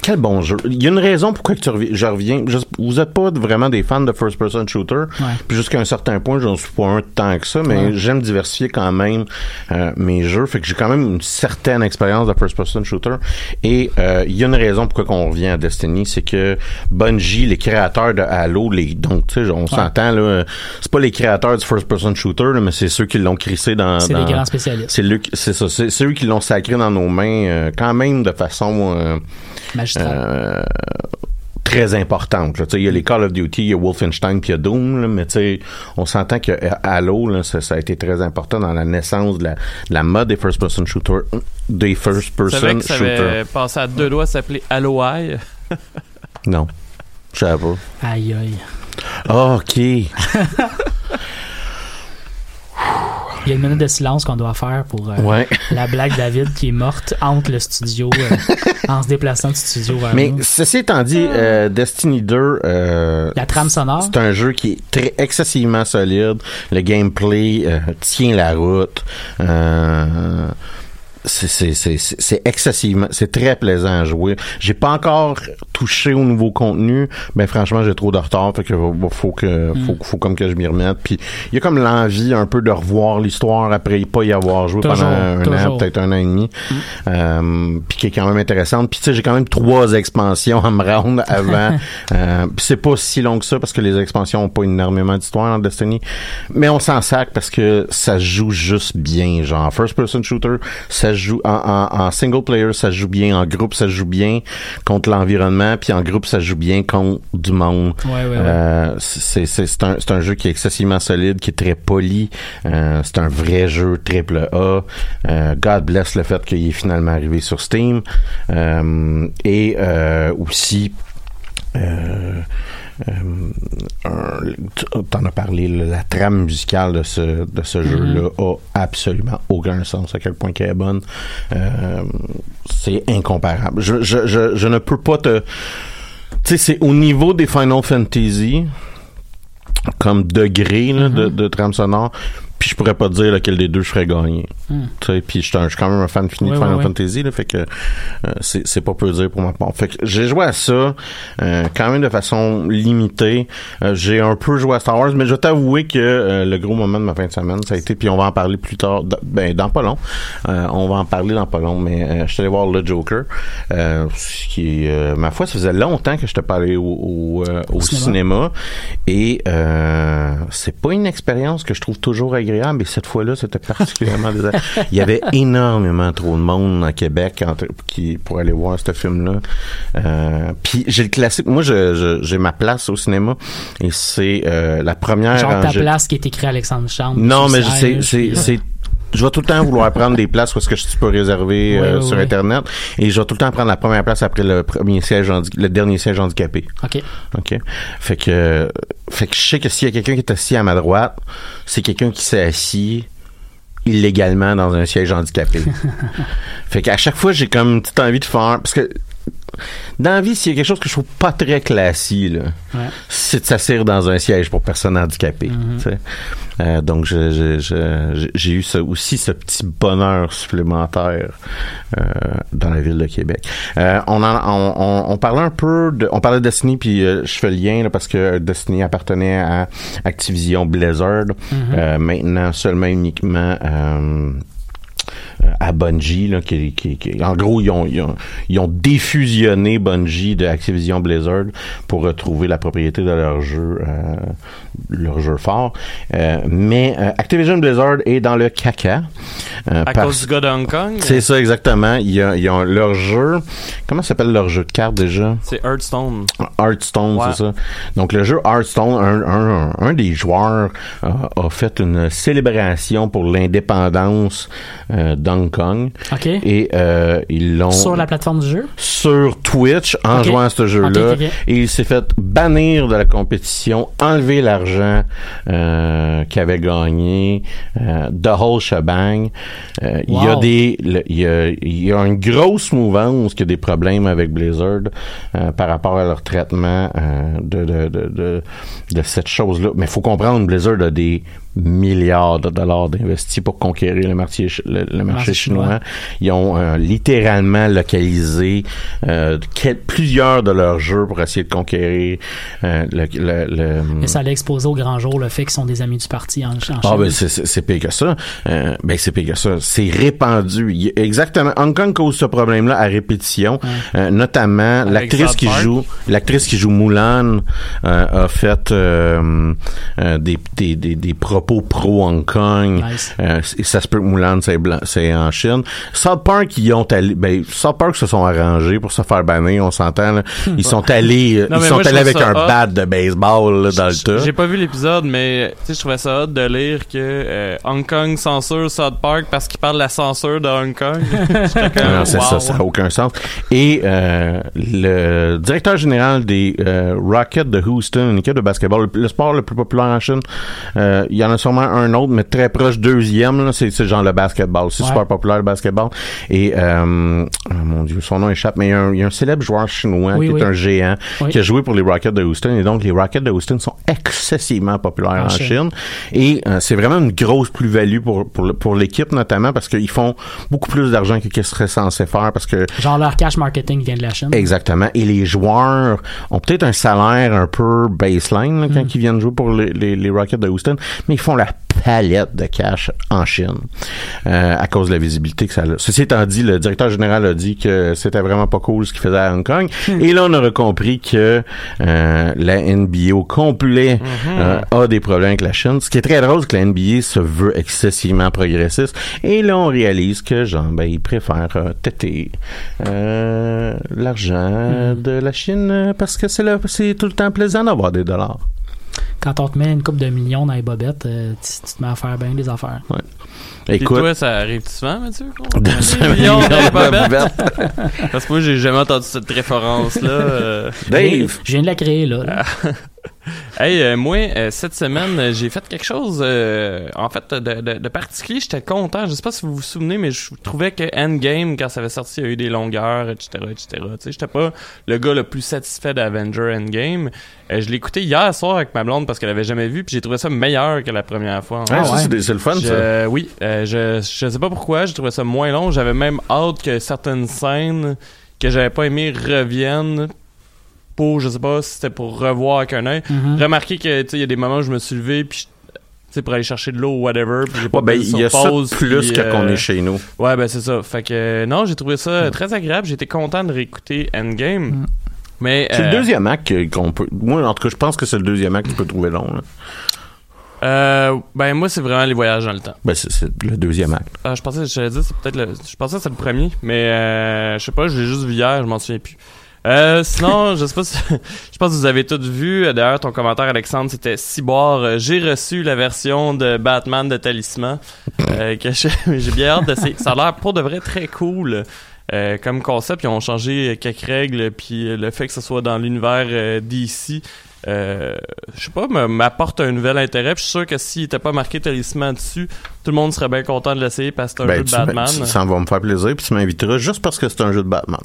Speaker 7: Quel bon jeu. Il y a une raison pourquoi que tu reviens, je reviens. Je- vous êtes pas vraiment des fans de first-person shooter. Puis jusqu'à un certain point, j'en suis pas un tant que ça, mais
Speaker 8: Ouais.
Speaker 7: j'aime diversifier quand même euh, mes jeux. Fait que j'ai quand même une certaine expérience de first-person shooter. Et euh, il y a une raison pourquoi qu'on revient à Destiny, c'est que Bungie, les créateurs de Halo, les donc tu sais, on s'entend là, c'est pas les créateurs du first-person shooter, là, mais c'est ceux qui l'ont crissé dans.
Speaker 8: C'est
Speaker 7: dans-
Speaker 8: des grands spécialistes.
Speaker 7: C'est c'est ça, c'est c'est eux qui l'ont sacré dans nos mains, euh, quand même de façon. Euh, très importante. Il y a les Call of Duty, il y a Wolfenstein, puis il y a Doom, là, mais on s'entend que euh, Halo, là, ça, ça a été très important dans la naissance de la, de la mode des first-person shooters, des first-person
Speaker 6: que ça
Speaker 7: shooters.
Speaker 6: avait passé à deux doigts s'appeler Halo Eye.
Speaker 7: Non, je savais pas.
Speaker 8: Aïe, aïe.
Speaker 7: Ah, ok.
Speaker 8: Il y a une minute de silence qu'on doit faire pour euh,
Speaker 7: Ouais.
Speaker 8: la blague David qui est morte entre le studio euh, en se déplaçant du studio vers
Speaker 7: Mais
Speaker 8: nous.
Speaker 7: ceci étant dit, euh, Destiny 2, euh,
Speaker 8: La trame sonore?
Speaker 7: c'est un jeu qui est très excessivement solide. Le gameplay euh, tient la route. C'est excessivement c'est très plaisant à jouer. J'ai pas encore touché au nouveau contenu mais franchement j'ai trop de retard fait que faut que faut, faut comme que je m'y remette. Puis il y a comme l'envie un peu de revoir l'histoire après pas y avoir joué
Speaker 8: Toujours,
Speaker 7: pendant un an peut-être un an et demi. Euh, puis qui est quand même intéressante. Puis tu sais j'ai quand même trois expansions à me rendre avant. Euh, c'est pas si long que ça parce que les expansions ont pas énormément d'histoire en Destiny. Mais on s'en sac parce que ça joue juste bien genre first person shooter ça joue en, en, en single player ça joue bien en groupe ça joue bien contre l'environnement puis en groupe ça joue bien contre du monde.
Speaker 8: Ouais, ouais, ouais.
Speaker 7: euh, c'est c'est un c'est un jeu qui est excessivement solide qui est très poli. Euh, c'est un vrai jeu triple A. Euh, God bless le fait qu'il est finalement arrivé sur Steam. Et aussi euh, t'en as parlé, la trame musicale de ce, de ce jeu-là a absolument aucun sens à quel point qu'elle est bonne. Euh, c'est incomparable. Je, je, je, je ne peux pas te... Tu sais, c'est au niveau des Final Fantasy, comme degré là, de, de trame sonore, puis je pourrais pas te dire lequel des deux je ferais gagner. Sais, puis je suis quand même un fan fini de Final. Fantasy, là, fait que euh, c'est pas peu dire pour ma part. Fait que j'ai joué à ça, euh, quand même de façon limitée. Euh, j'ai un peu joué à Star Wars, mais je vais t'avouer que euh, le gros moment de ma fin de semaine, ça a été, puis on va en parler plus tard, ben dans pas long. Euh, on va en parler dans pas long, mais euh, je suis allé voir le Joker, euh, ce qui est, euh, ma foi, ça faisait longtemps que je t'ai parlé au, au, euh, au
Speaker 8: cinéma.
Speaker 7: cinéma, et euh, c'est pas une expérience que je trouve toujours agréable, mais cette fois-là, c'était particulièrement désagréable. Il y avait énormément trop de monde à Québec entre- qui pour aller voir ce film-là. Euh, puis j'ai le classique. Moi, je- je- j'ai ma place au cinéma et c'est euh, la première
Speaker 8: Genre ta place qui est écrit Alexandre Chambre.
Speaker 7: Non, mais c'est Je vais tout le temps vouloir prendre des places parce que je- peux réserver euh, sur internet et je vais tout le temps prendre la première place après le premier siège le dernier siège handicapé.
Speaker 8: OK.
Speaker 7: OK. Fait que, fait que je sais que s'il y a quelqu'un qui est assis à ma droite, c'est quelqu'un qui s'est assis illégalement dans un siège handicapé. fait qu'à chaque fois, j'ai comme une petite envie de faire, parce que dans la vie, s'il y a quelque chose que je trouve pas très classique,
Speaker 8: Ouais.
Speaker 7: c'est de s'asseoir dans un siège pour personnes handicapées.
Speaker 8: Mhm.
Speaker 7: Euh, donc, j'ai eu ça, aussi ce petit bonheur supplémentaire euh, dans la ville de Québec. Euh, on, en, on, on, on parlait un peu de, on parlait de Destiny, puis je fais le lien là, parce que Destiny appartenait à Activision Blizzard. Euh, maintenant, seulement uniquement. Euh, à Bungie, là, qui, qui, qui- en gros, ils ont, ils, ont, ils ont défusionné Bungie de Activision Blizzard pour retrouver la propriété de leur jeu, euh, leur jeu fort. Euh, mais euh, Activision Blizzard est dans le caca. euh,
Speaker 6: À
Speaker 7: parce-
Speaker 6: cause du gars de Hong Kong?
Speaker 7: c'est ça exactement. Ils ont, ils ont leur jeu. Comment s'appelle leur jeu de cartes déjà?
Speaker 6: C'est Hearthstone.
Speaker 7: Hearthstone,
Speaker 6: Ouais.
Speaker 7: c'est ça. Donc le jeu Hearthstone, un, un, un des joueurs euh, a fait une célébration pour l'indépendance euh, d'Hong Kong
Speaker 8: OK.
Speaker 7: et euh, ils l'ont
Speaker 8: Sur la plateforme du jeu?
Speaker 7: sur Twitch en jouant à ce jeu-là et il s'est fait bannir de la compétition, enlever l'argent euh, qu'il avait gagné, euh, the whole shebang. Euh, Il y a des, le- il y a, il y a une grosse mouvance qui a des problèmes avec Blizzard euh, par rapport à leur traitement de, de, de, de, de cette chose-là. Mais faut comprendre, Blizzard a des milliards de dollars d'investis pour conquérir le marché, le, le marché chinois.
Speaker 8: chinois.
Speaker 7: Ils ont euh, littéralement localisé euh, quel- plusieurs de leurs jeux pour essayer de conquérir euh, le, le, le-
Speaker 8: Mais ça allait exposer au grand jour le fait qu'ils sont des amis du parti en, en Chine.
Speaker 7: ah ben c'est- c'est c'est pire que ça. Euh, ben c'est pire que ça. C'est répandu. Il exactement. Hong Kong cause ce problème-là à répétition. Euh, notamment l'actrice qui
Speaker 6: Park.
Speaker 7: joue, l'actrice qui joue Mulan euh, a fait euh, euh, des, des, des, des propos pro Hong Kong.
Speaker 8: Nice.
Speaker 7: Euh, ça se peut que Mulan c'est en Chine. South Park ils ont allé, ben South Park se sont arrangés pour se faire bannir. On s'entend. là. Ils sont allés, euh,
Speaker 6: Non,
Speaker 7: ils sont
Speaker 6: moi,
Speaker 7: allés avec un
Speaker 6: hot.
Speaker 7: bat de baseball là, dans le tas.
Speaker 6: J'ai pas vu l'épisode, mais tu sais, je trouvais ça hot de lire que euh, Hong Kong censure South Park parce qu'il parle de la censure de Hong Kong.
Speaker 7: Ah non, c'est
Speaker 6: wow.
Speaker 7: ça, ça n'a aucun sens. Et euh, le directeur général des euh, Rockets de Houston, une équipe de basketball, le, le sport le plus populaire en Chine, euh, il y en a sûrement un autre, mais très proche deuxième, c'est genre le basketball. C'est
Speaker 8: Ouais.
Speaker 7: super populaire le basketball. Et euh, oh mon Dieu, son nom échappe, mais il y a un, il y a un célèbre joueur chinois
Speaker 8: Oui,
Speaker 7: qui
Speaker 8: oui.
Speaker 7: est un géant,
Speaker 8: Oui.
Speaker 7: qui a joué pour les Rockets de Houston. Et donc les Rockets de Houston sont excessivement populaires
Speaker 8: En
Speaker 7: en,
Speaker 8: Chine.
Speaker 7: Chine. Et euh, c'est vraiment une grosse plus-value pour, pour, l'équipe notamment parce qu'ils font beaucoup plus d'argent que qu'ils seraient censés faire parce que
Speaker 8: Genre leur cash marketing vient de la Chine.
Speaker 7: Exactement. Et les joueurs ont peut-être un salaire un peu baseline là, quand
Speaker 8: Mm.
Speaker 7: ils viennent jouer pour les, les, les Rockets de Houston, mais ils font la palette de cash en Chine euh, à cause de la visibilité que ça a. Ceci étant dit, le directeur général a dit que c'était vraiment pas cool ce qu'il faisait à Hong Kong.
Speaker 8: Hmm.
Speaker 7: Et là, on aurait compris que euh, la NBA au complet
Speaker 8: Mm-hmm.
Speaker 7: euh, a des problèmes avec la Chine. Ce qui est très drôle, c'est que la NBA se veut excessivement progressiste. Et là, on réalise que, genre, ben, ils préfèrent euh, têter euh, l'argent
Speaker 8: Hmm.
Speaker 7: de la Chine parce que c'est là, c'est tout le temps plaisant d'avoir des dollars.
Speaker 8: Quand on te met une coupe de millions dans les bobettes, euh, tu, tu te mets à faire bien des affaires.
Speaker 6: Puis
Speaker 7: Écoute,
Speaker 6: toi, ça arrive souvent, Mathieu? Des millions dans les bobettes? Parce que moi, j'ai jamais entendu cette référence-là. euh.
Speaker 7: Dave,
Speaker 8: Je viens de la créer, là. là.
Speaker 6: Hey, euh, moi, euh, cette semaine, euh, j'ai fait quelque chose, en fait, de, de, de particulier. J'étais content. Je sais pas si vous vous souvenez, mais je trouvais que Endgame, quand ça avait sorti, il y a eu des longueurs, etc., etc. Tu sais, j'étais pas le gars le plus satisfait d'Avenger Endgame. Je l'ai écouté hier soir avec ma blonde parce qu'elle avait jamais vu, puis j'ai trouvé ça meilleur que la première fois.
Speaker 7: Ah,
Speaker 8: Ah ouais.
Speaker 7: c'est le fun, ça.
Speaker 6: Oui, je, je sais pas pourquoi, j'ai trouvé ça moins long. J'avais même hâte que certaines scènes que j'avais pas aimées reviennent pour, je sais pas si c'était pour revoir avec un œil.
Speaker 8: Mhm.
Speaker 6: Remarquez que, tu sais, il y a des moments où je me suis levé, puis je- tu sais, pour aller chercher de l'eau ou whatever, puis j'ai pas
Speaker 7: Ouais, ben, il y a ça
Speaker 6: pause,
Speaker 7: plus que
Speaker 6: euh,
Speaker 7: qu'on est chez nous.
Speaker 6: Ouais, ben c'est ça. Fait que, euh, non, j'ai trouvé ça très agréable. J'étais content de réécouter Endgame.
Speaker 8: Mm.
Speaker 6: Mais,
Speaker 7: C'est
Speaker 6: euh,
Speaker 7: le deuxième acte qu'on peut. Moi, en tout cas, je pense que c'est le deuxième acte que tu peux trouver long. là.
Speaker 6: euh, ben, moi, c'est vraiment les voyages dans le temps.
Speaker 7: Ben, c'est c'est le deuxième acte.
Speaker 6: Ah, je pensais, dire, c'est peut-être le. Je pensais que c'était le premier, mais euh, je sais pas, je l'ai juste vu hier, je m'en souviens plus. Euh, sinon, je sais pas si. Je pense que vous avez tous vu. D'ailleurs, ton commentaire, Alexandre, c'était Ciboire. euh, J'ai reçu la version de Batman de Talisman. euh, j'ai bien hâte d'essayer. Ça a l'air pour de vrai très cool. euh, comme concept, ils ont changé quelques règles, puis le fait que ce soit dans l'univers DC, euh, je sais pas, m'apporte un nouvel intérêt. Puis je suis sûr que s'il était pas marqué Talisman dessus, tout le monde serait bien content de l'essayer parce que c'est un
Speaker 7: Ben,
Speaker 6: jeu de Batman.
Speaker 7: ça va me faire plaisir, puis tu m'inviteras juste parce que c'est un jeu de Batman.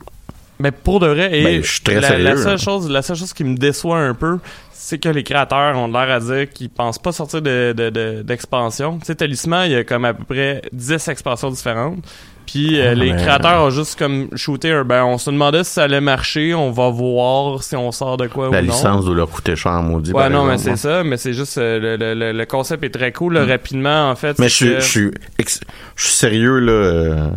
Speaker 6: Mais pour de vrai, et
Speaker 7: Ben, je suis très
Speaker 6: la,
Speaker 7: sérieux,
Speaker 6: la seule chose, la seule chose qui me déçoit un peu, c'est que les créateurs ont l'air à dire qu'ils pensent pas sortir de, de, de- d'expansion. Tu sais, Talisman, il y a comme à peu près 10 expansions différentes. Puis euh,
Speaker 7: Ah,
Speaker 6: les créateurs ont juste comme shooté un ben on se demandait si ça allait marcher, on va voir si on sort de quoi
Speaker 7: La
Speaker 6: ou non.
Speaker 7: licence doit leur coûter cher, maudit.
Speaker 6: Ouais, non, mais c'est
Speaker 7: moi.
Speaker 6: ça, mais c'est juste euh, le, le, le, le concept est très cool, là, rapidement en fait.
Speaker 7: Mais je suis, je suis sérieux, là. euh,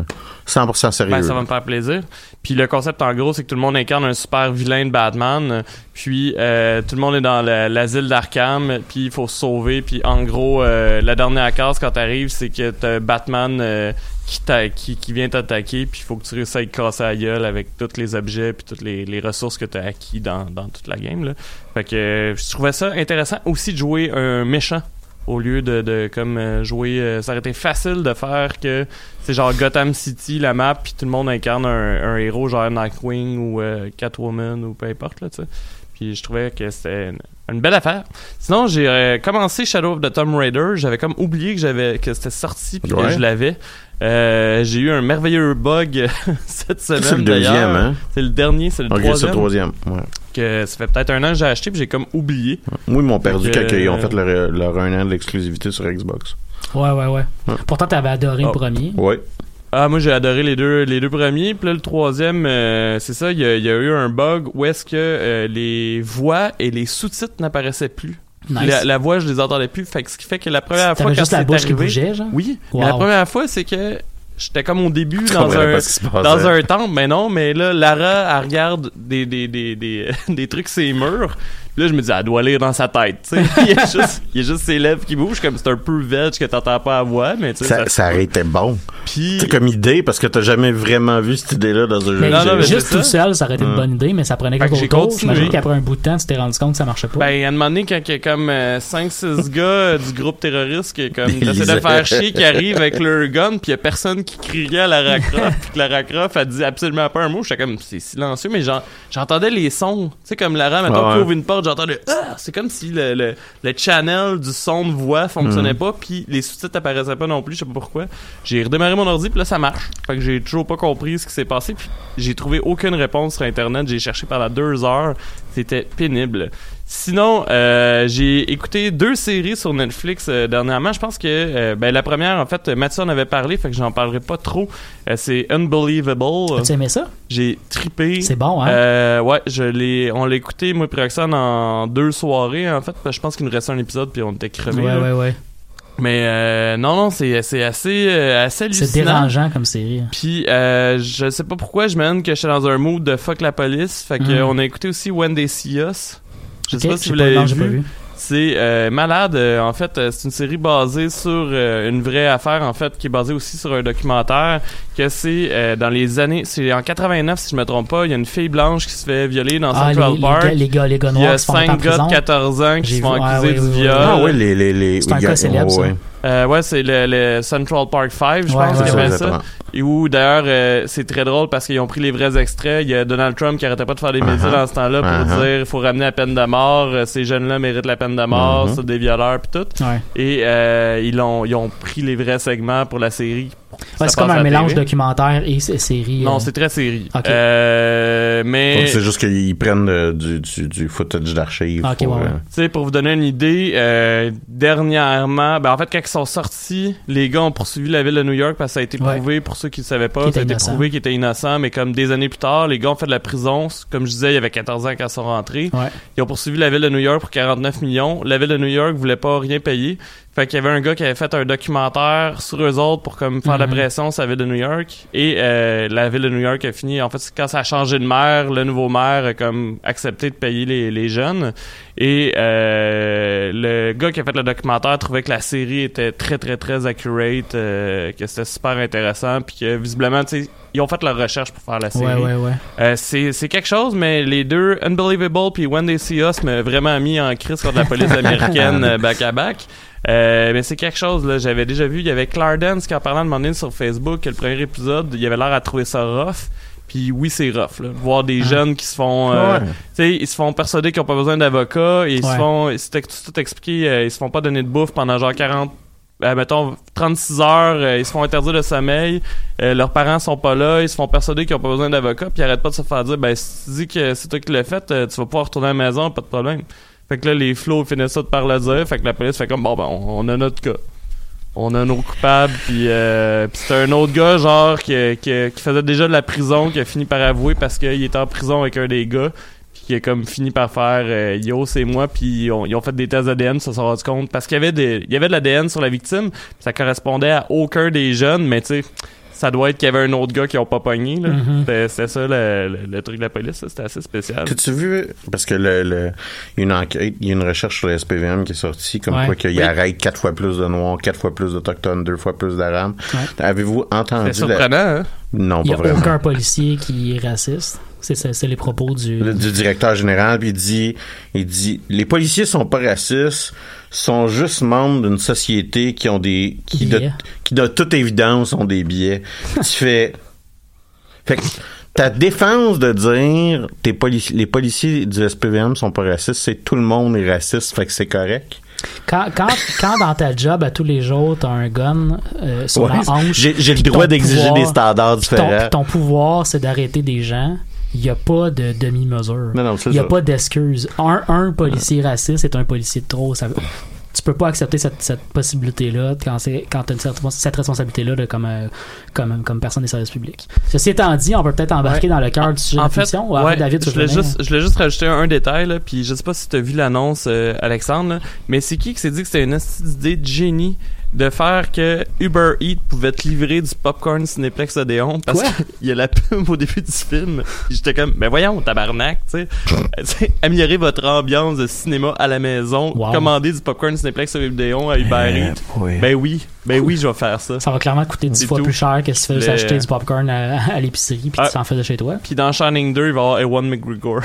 Speaker 7: 100% sérieux.
Speaker 6: Ben, ça va me faire plaisir. Puis le concept, en gros, c'est que tout le monde incarne un super vilain de Batman. Puis euh, tout le monde est dans la- l'asile d'Arkham. Puis il faut se sauver. Puis en gros, euh, la dernière case, quand t'arrives, c'est que t'as Batman euh, qui, qui, qui vient t'attaquer. Puis il faut que tu réussisses à y casser la gueule avec tous les objets puis toutes les, les ressources que t'as acquis dans, dans toute la game. Là. Fait que je trouvais ça intéressant aussi de jouer un méchant au lieu de, de comme euh, jouer euh, ça aurait été facile de faire que c'est genre Gotham City la map puis tout le monde incarne un, un héros genre Nightwing ou euh, Catwoman ou peu importe là tu sais puis je trouvais que c'était une, une belle affaire sinon j'ai euh, commencé Shadow of the Tomb Raider j'avais comme oublié que j'avais que c'était sorti puis que je l'avais j'ai eu un merveilleux bug cette semaine
Speaker 7: C'est le deuxième, hein?
Speaker 6: c'est le dernier c'est le
Speaker 7: Ok, c'est
Speaker 6: troisième
Speaker 7: le troisième. Ouais.
Speaker 6: Que ça fait peut-être un an que j'ai acheté puis j'ai comme oublié.
Speaker 7: Moi, ils m'ont perdu quand ils ont fait leur, leur un an de l'exclusivité sur Xbox.
Speaker 8: Ouais, ouais, ouais. Pourtant, t'avais adoré
Speaker 6: Oh.
Speaker 8: le premier.
Speaker 7: Ouais.
Speaker 6: Ah, moi j'ai adoré les deux les deux premiers, puis là le troisième, euh, c'est ça, il y, a- il y a eu un bug où est-ce que euh, les voix et les sous-titres n'apparaissaient plus.
Speaker 8: Nice.
Speaker 6: La, la voix, je les entendais plus, fait que ce qui fait que la première fois quand
Speaker 8: juste la bouche qui bougeait, genre?
Speaker 6: oui,
Speaker 8: Wow.
Speaker 6: mais la première fois c'est que j'étais comme au début dans un dans un temple, mais non, mais là Lara elle regarde des des des des, des trucs sur les murs. Puis Là, je me dis, elle doit lire dans sa tête, tu sais. il, y a juste, il y a juste ses lèvres qui bougent, comme c'est un peu veg que t'entends pas à voix, mais tu sais,
Speaker 7: Ça,
Speaker 6: ça,
Speaker 7: ça aurait été bon.
Speaker 6: Puis,
Speaker 7: C'est comme idée parce que t'as jamais vraiment vu cette idée-là dans un jeu.
Speaker 8: Mais
Speaker 6: Non, non, mais
Speaker 8: juste tout
Speaker 6: ça.
Speaker 8: seul, ça aurait été une bonne idée, mais ça prenait
Speaker 6: Fait que
Speaker 8: quelque
Speaker 6: j'ai
Speaker 8: chose.
Speaker 6: continué.
Speaker 8: J'imagine qu'après un bout de temps, tu t'es rendu compte que ça marchait pas.
Speaker 6: Ben, à un moment donné, quand il y a comme 5-6 gars euh, du groupe terroriste qui est comme essaient de faire chier, qui arrivent avec leur gun, puis il y a personne qui criait à Lara Croft, puis que Lara Croft a dit absolument pas un mot. J'étais comme, c'est silencieux, mais j'en- j'entendais les sons. Tu sais, comme Lara, maintenant, ouvre une porte, j'entendais ah! C'est comme si le, le, le channel du son de voix fonctionnait
Speaker 7: Mm.
Speaker 6: pas, puis les sous-titres apparaissaient pas non plus, je sais pas pourquoi. J'ai redémarré mon ordi, puis là, ça marche. Fait que j'ai toujours pas compris ce qui s'est passé, puis j'ai trouvé aucune réponse sur Internet. J'ai cherché pendant deux heures. C'était pénible. Sinon, euh, j'ai écouté deux séries sur Netflix euh, dernièrement. Je pense que euh, ben, la première, en fait, Mathieu en avait parlé, fait que j'en parlerai pas trop. C'est Unbelievable.
Speaker 8: As-tu aimé ça?
Speaker 6: J'ai trippé.
Speaker 8: C'est bon, hein?
Speaker 6: Ouais, je l'ai, on l'a écouté, moi et Roxane, en deux soirées, en fait. parce que Je pense qu'il nous restait un épisode, puis on était crevés.
Speaker 8: ouais,
Speaker 6: là.
Speaker 8: ouais, ouais.
Speaker 6: Mais euh, non, non, c'est, assez, euh, assez hallucinant.
Speaker 8: C'est dérangeant comme série.
Speaker 6: Puis euh, je sais pas pourquoi, je me que j'étais dans un mood de fuck la police. Fait que
Speaker 8: Mm.
Speaker 6: on a écouté aussi When They See Us. Je sais pas si vous l'avez vu.
Speaker 8: vu.
Speaker 6: C'est euh, malade. euh, en fait, euh, c'est une série basée sur euh, une vraie affaire, en fait, qui est basée aussi sur un documentaire. Que c'est euh, dans les années, c'est en 89 si je me trompe pas. Il y a une fille blanche qui se fait violer dans
Speaker 8: Ah,
Speaker 6: Central
Speaker 8: les
Speaker 6: Park.
Speaker 8: gars, les gars, les gars
Speaker 6: Il y
Speaker 8: noirs
Speaker 6: a cinq gars de 14 ans qui se font
Speaker 8: ouais,
Speaker 6: accuser
Speaker 8: ouais,
Speaker 6: du
Speaker 8: ouais, ouais.
Speaker 6: viol.
Speaker 7: Ah ouais, les, les, les,
Speaker 8: C'est un cas célèbre, ça.
Speaker 7: ouais.
Speaker 6: Euh, ouais, c'est le, le Central Park 5, je
Speaker 8: Ouais,
Speaker 6: pense
Speaker 8: ouais,
Speaker 6: qu'il
Speaker 7: ça,
Speaker 6: appelle ça.
Speaker 7: exactement.
Speaker 6: Et où d'ailleurs euh, c'est très drôle parce qu'ils ont pris les vrais extraits. Il y a Donald Trump qui arrêtait pas de faire des médias
Speaker 7: Uh-huh.
Speaker 6: dans ce temps-là pour
Speaker 7: Uh-huh.
Speaker 6: dire il faut ramener la peine de mort, euh, ces jeunes-là méritent la peine de mort,
Speaker 7: Uh-huh.
Speaker 6: c'est des violeurs puis tout.
Speaker 8: Ouais.
Speaker 6: Et euh, ils ont ils ont pris les vrais segments pour la série.
Speaker 8: Ouais, c'est comme un
Speaker 6: la
Speaker 8: mélange documentaire et série.
Speaker 6: Non,
Speaker 8: euh,
Speaker 6: c'est très série. Euh, mais
Speaker 7: Donc, c'est juste qu'ils prennent euh, du, du, du footage d'archives.
Speaker 8: Ok,
Speaker 7: pour,
Speaker 8: ouais, ouais.
Speaker 7: euh,
Speaker 6: Tu sais, pour vous donner une idée, euh, dernièrement, ben en fait, quand ils sont sortis, les gars ont poursuivi la ville de New York parce que ça a été
Speaker 8: Ouais.
Speaker 6: prouvé, pour ceux qui ne savaient pas,
Speaker 8: Qu'il
Speaker 6: ça a été
Speaker 8: innocent.
Speaker 6: prouvé qu'ils étaient innocents, mais comme des années plus tard, les gars ont fait de la prison. Comme je disais, il y avait 14 ans quand ils sont rentrés.
Speaker 8: Ouais.
Speaker 6: Ils ont poursuivi la ville de New York pour 49 millions. La ville de New York voulait pas rien payer. Fait qu'il y avait un gars qui avait fait un documentaire sur eux autres pour comme faire la
Speaker 8: Mhm.
Speaker 6: pression sur la ville de New York. Et euh, la ville de New York a fini. En fait, quand ça a changé de maire, le nouveau maire a comme accepté de payer les, les jeunes. Et euh, le gars qui a fait le documentaire trouvait que la série était très très très accurate, euh, que c'était super intéressant, puis que visiblement, tu sais, ils ont fait leur recherche pour faire la série.
Speaker 8: Ouais, ouais, ouais.
Speaker 6: Euh, c'est c'est quelque chose, mais les deux, Unbelievable puis When They See Us, m'a vraiment mis en crise contre la police américaine euh, back à back. Euh, mais c'est quelque chose, là. J'avais déjà vu, il y avait Clark Dance qui en parlait de donné sur Facebook, que le premier épisode, il avait l'air à trouver ça rough. Puis oui, c'est rough, là. Voir des
Speaker 8: Ah.
Speaker 6: jeunes qui se font... euh,
Speaker 7: Ouais.
Speaker 6: tu sais, ils se font persuader qu'ils ont pas besoin d'avocat, ils se font... C'était tout expliqué, euh, ils se font pas donner de bouffe pendant genre 40... euh, mettons 36 heures, euh, ils se font interdire le sommeil, euh, leurs parents sont pas là, ils se font persuader qu'ils ont pas besoin d'avocat, puis ils arrêtent pas de se faire dire ben si tu dis que c'est toi qui l'as fait, tu vas pouvoir retourner à la maison, pas de problème. Fait que là les flots finissent ça par le dire, fait que la police fait comme bon ben on, a notre cas. On a nos coupables, puis euh, c'était un autre gars genre qui, qui, qui faisait déjà de la prison, qui a fini par avouer parce qu'il était en prison avec un des gars puis qui a comme fini par faire euh, yo c'est moi puis ils ont, fait des tests d'ADN ça s'est rendu compte parce qu'il y avait des il y avait de l'ADN sur la victime ça correspondait à aucun des jeunes mais tu sais ça doit être qu'il y avait un autre gars qui ont pas pogné là
Speaker 8: Mhm.
Speaker 6: C'était- c'était ça le, le- le truc de la police c'était assez spécial
Speaker 7: T'as-tu vu, parce que le, le, il y a une enquête, il y a une recherche sur le SPVM qui est sortie, comme
Speaker 8: Ouais.
Speaker 7: quoi qu'il
Speaker 6: Oui.
Speaker 7: arrête quatre fois plus de Noirs, quatre fois plus d'Autochtones, deux fois plus d'Arabes.
Speaker 8: Ouais.
Speaker 7: Avez-vous entendu la...
Speaker 6: surprenant hein?
Speaker 7: Non,
Speaker 8: Il n'y
Speaker 7: pas
Speaker 8: a
Speaker 7: vraiment.
Speaker 8: aucun policier qui est raciste. C'est les propos du.
Speaker 7: Le- du directeur général, puis il dit, il dit, les policiers sont pas racistes, sont juste membres d'une société qui ont des, qui de, qui de toute évidence ont des biais. tu fais, fait que ta défense de dire tes polici- les policiers du SPVM sont pas racistes, c'est tout le monde est raciste, fait que c'est correct.
Speaker 8: Quand, quand, quand dans ta job, à tous les jours, t'as un gun euh, sur
Speaker 7: Ouais,
Speaker 8: la hanche.
Speaker 7: j'ai le droit d'exiger des standards
Speaker 8: ton,
Speaker 7: différents.
Speaker 8: ton pouvoir, c'est d'arrêter des gens. Il n'y a pas de demi-mesure. Il n'y a
Speaker 7: ça.
Speaker 8: pas d'excuse. Un, un policier raciste est un policier de trop. Ça, tu peux pas accepter cette, cette possibilité-là quand c'est quand tu as cette, cette responsabilité-là de, comme, euh, comme, comme personne des services publics. Ceci étant dit, on peut peut-être embarquer
Speaker 6: Ouais.
Speaker 8: dans le cœur du sujet
Speaker 6: En
Speaker 8: de la
Speaker 6: fait, ouais,
Speaker 8: après, David, tu
Speaker 6: je voulais juste, je voulais juste rajouter un, un détail, là, puis je sais pas si tu as vu l'annonce, euh, Alexandre, là, mais c'est qui qui s'est dit que c'était une d'idée de génie de faire que Uber Eats pouvait te livrer du popcorn Cinéplex Odéon parce qu'il y a la pub au début du film. J'étais comme, ben voyons, tabarnak, tu sais. Tu sais, améliorer votre ambiance de cinéma à la maison,
Speaker 8: Wow.
Speaker 6: commander du popcorn Cinéplex Odéon à Uber
Speaker 7: Eh,
Speaker 6: Eats.
Speaker 7: oui.
Speaker 6: Ben oui, ben oui, je vais faire ça.
Speaker 8: Ça va clairement coûter 10
Speaker 6: C'est
Speaker 8: fois
Speaker 6: tout.
Speaker 8: plus cher que si tu fais acheter du popcorn à, à l'épicerie puis
Speaker 6: Ah.
Speaker 8: tu t'en fais de chez toi.
Speaker 6: Puis dans Shining 2, il va y avoir Ewan McGregor.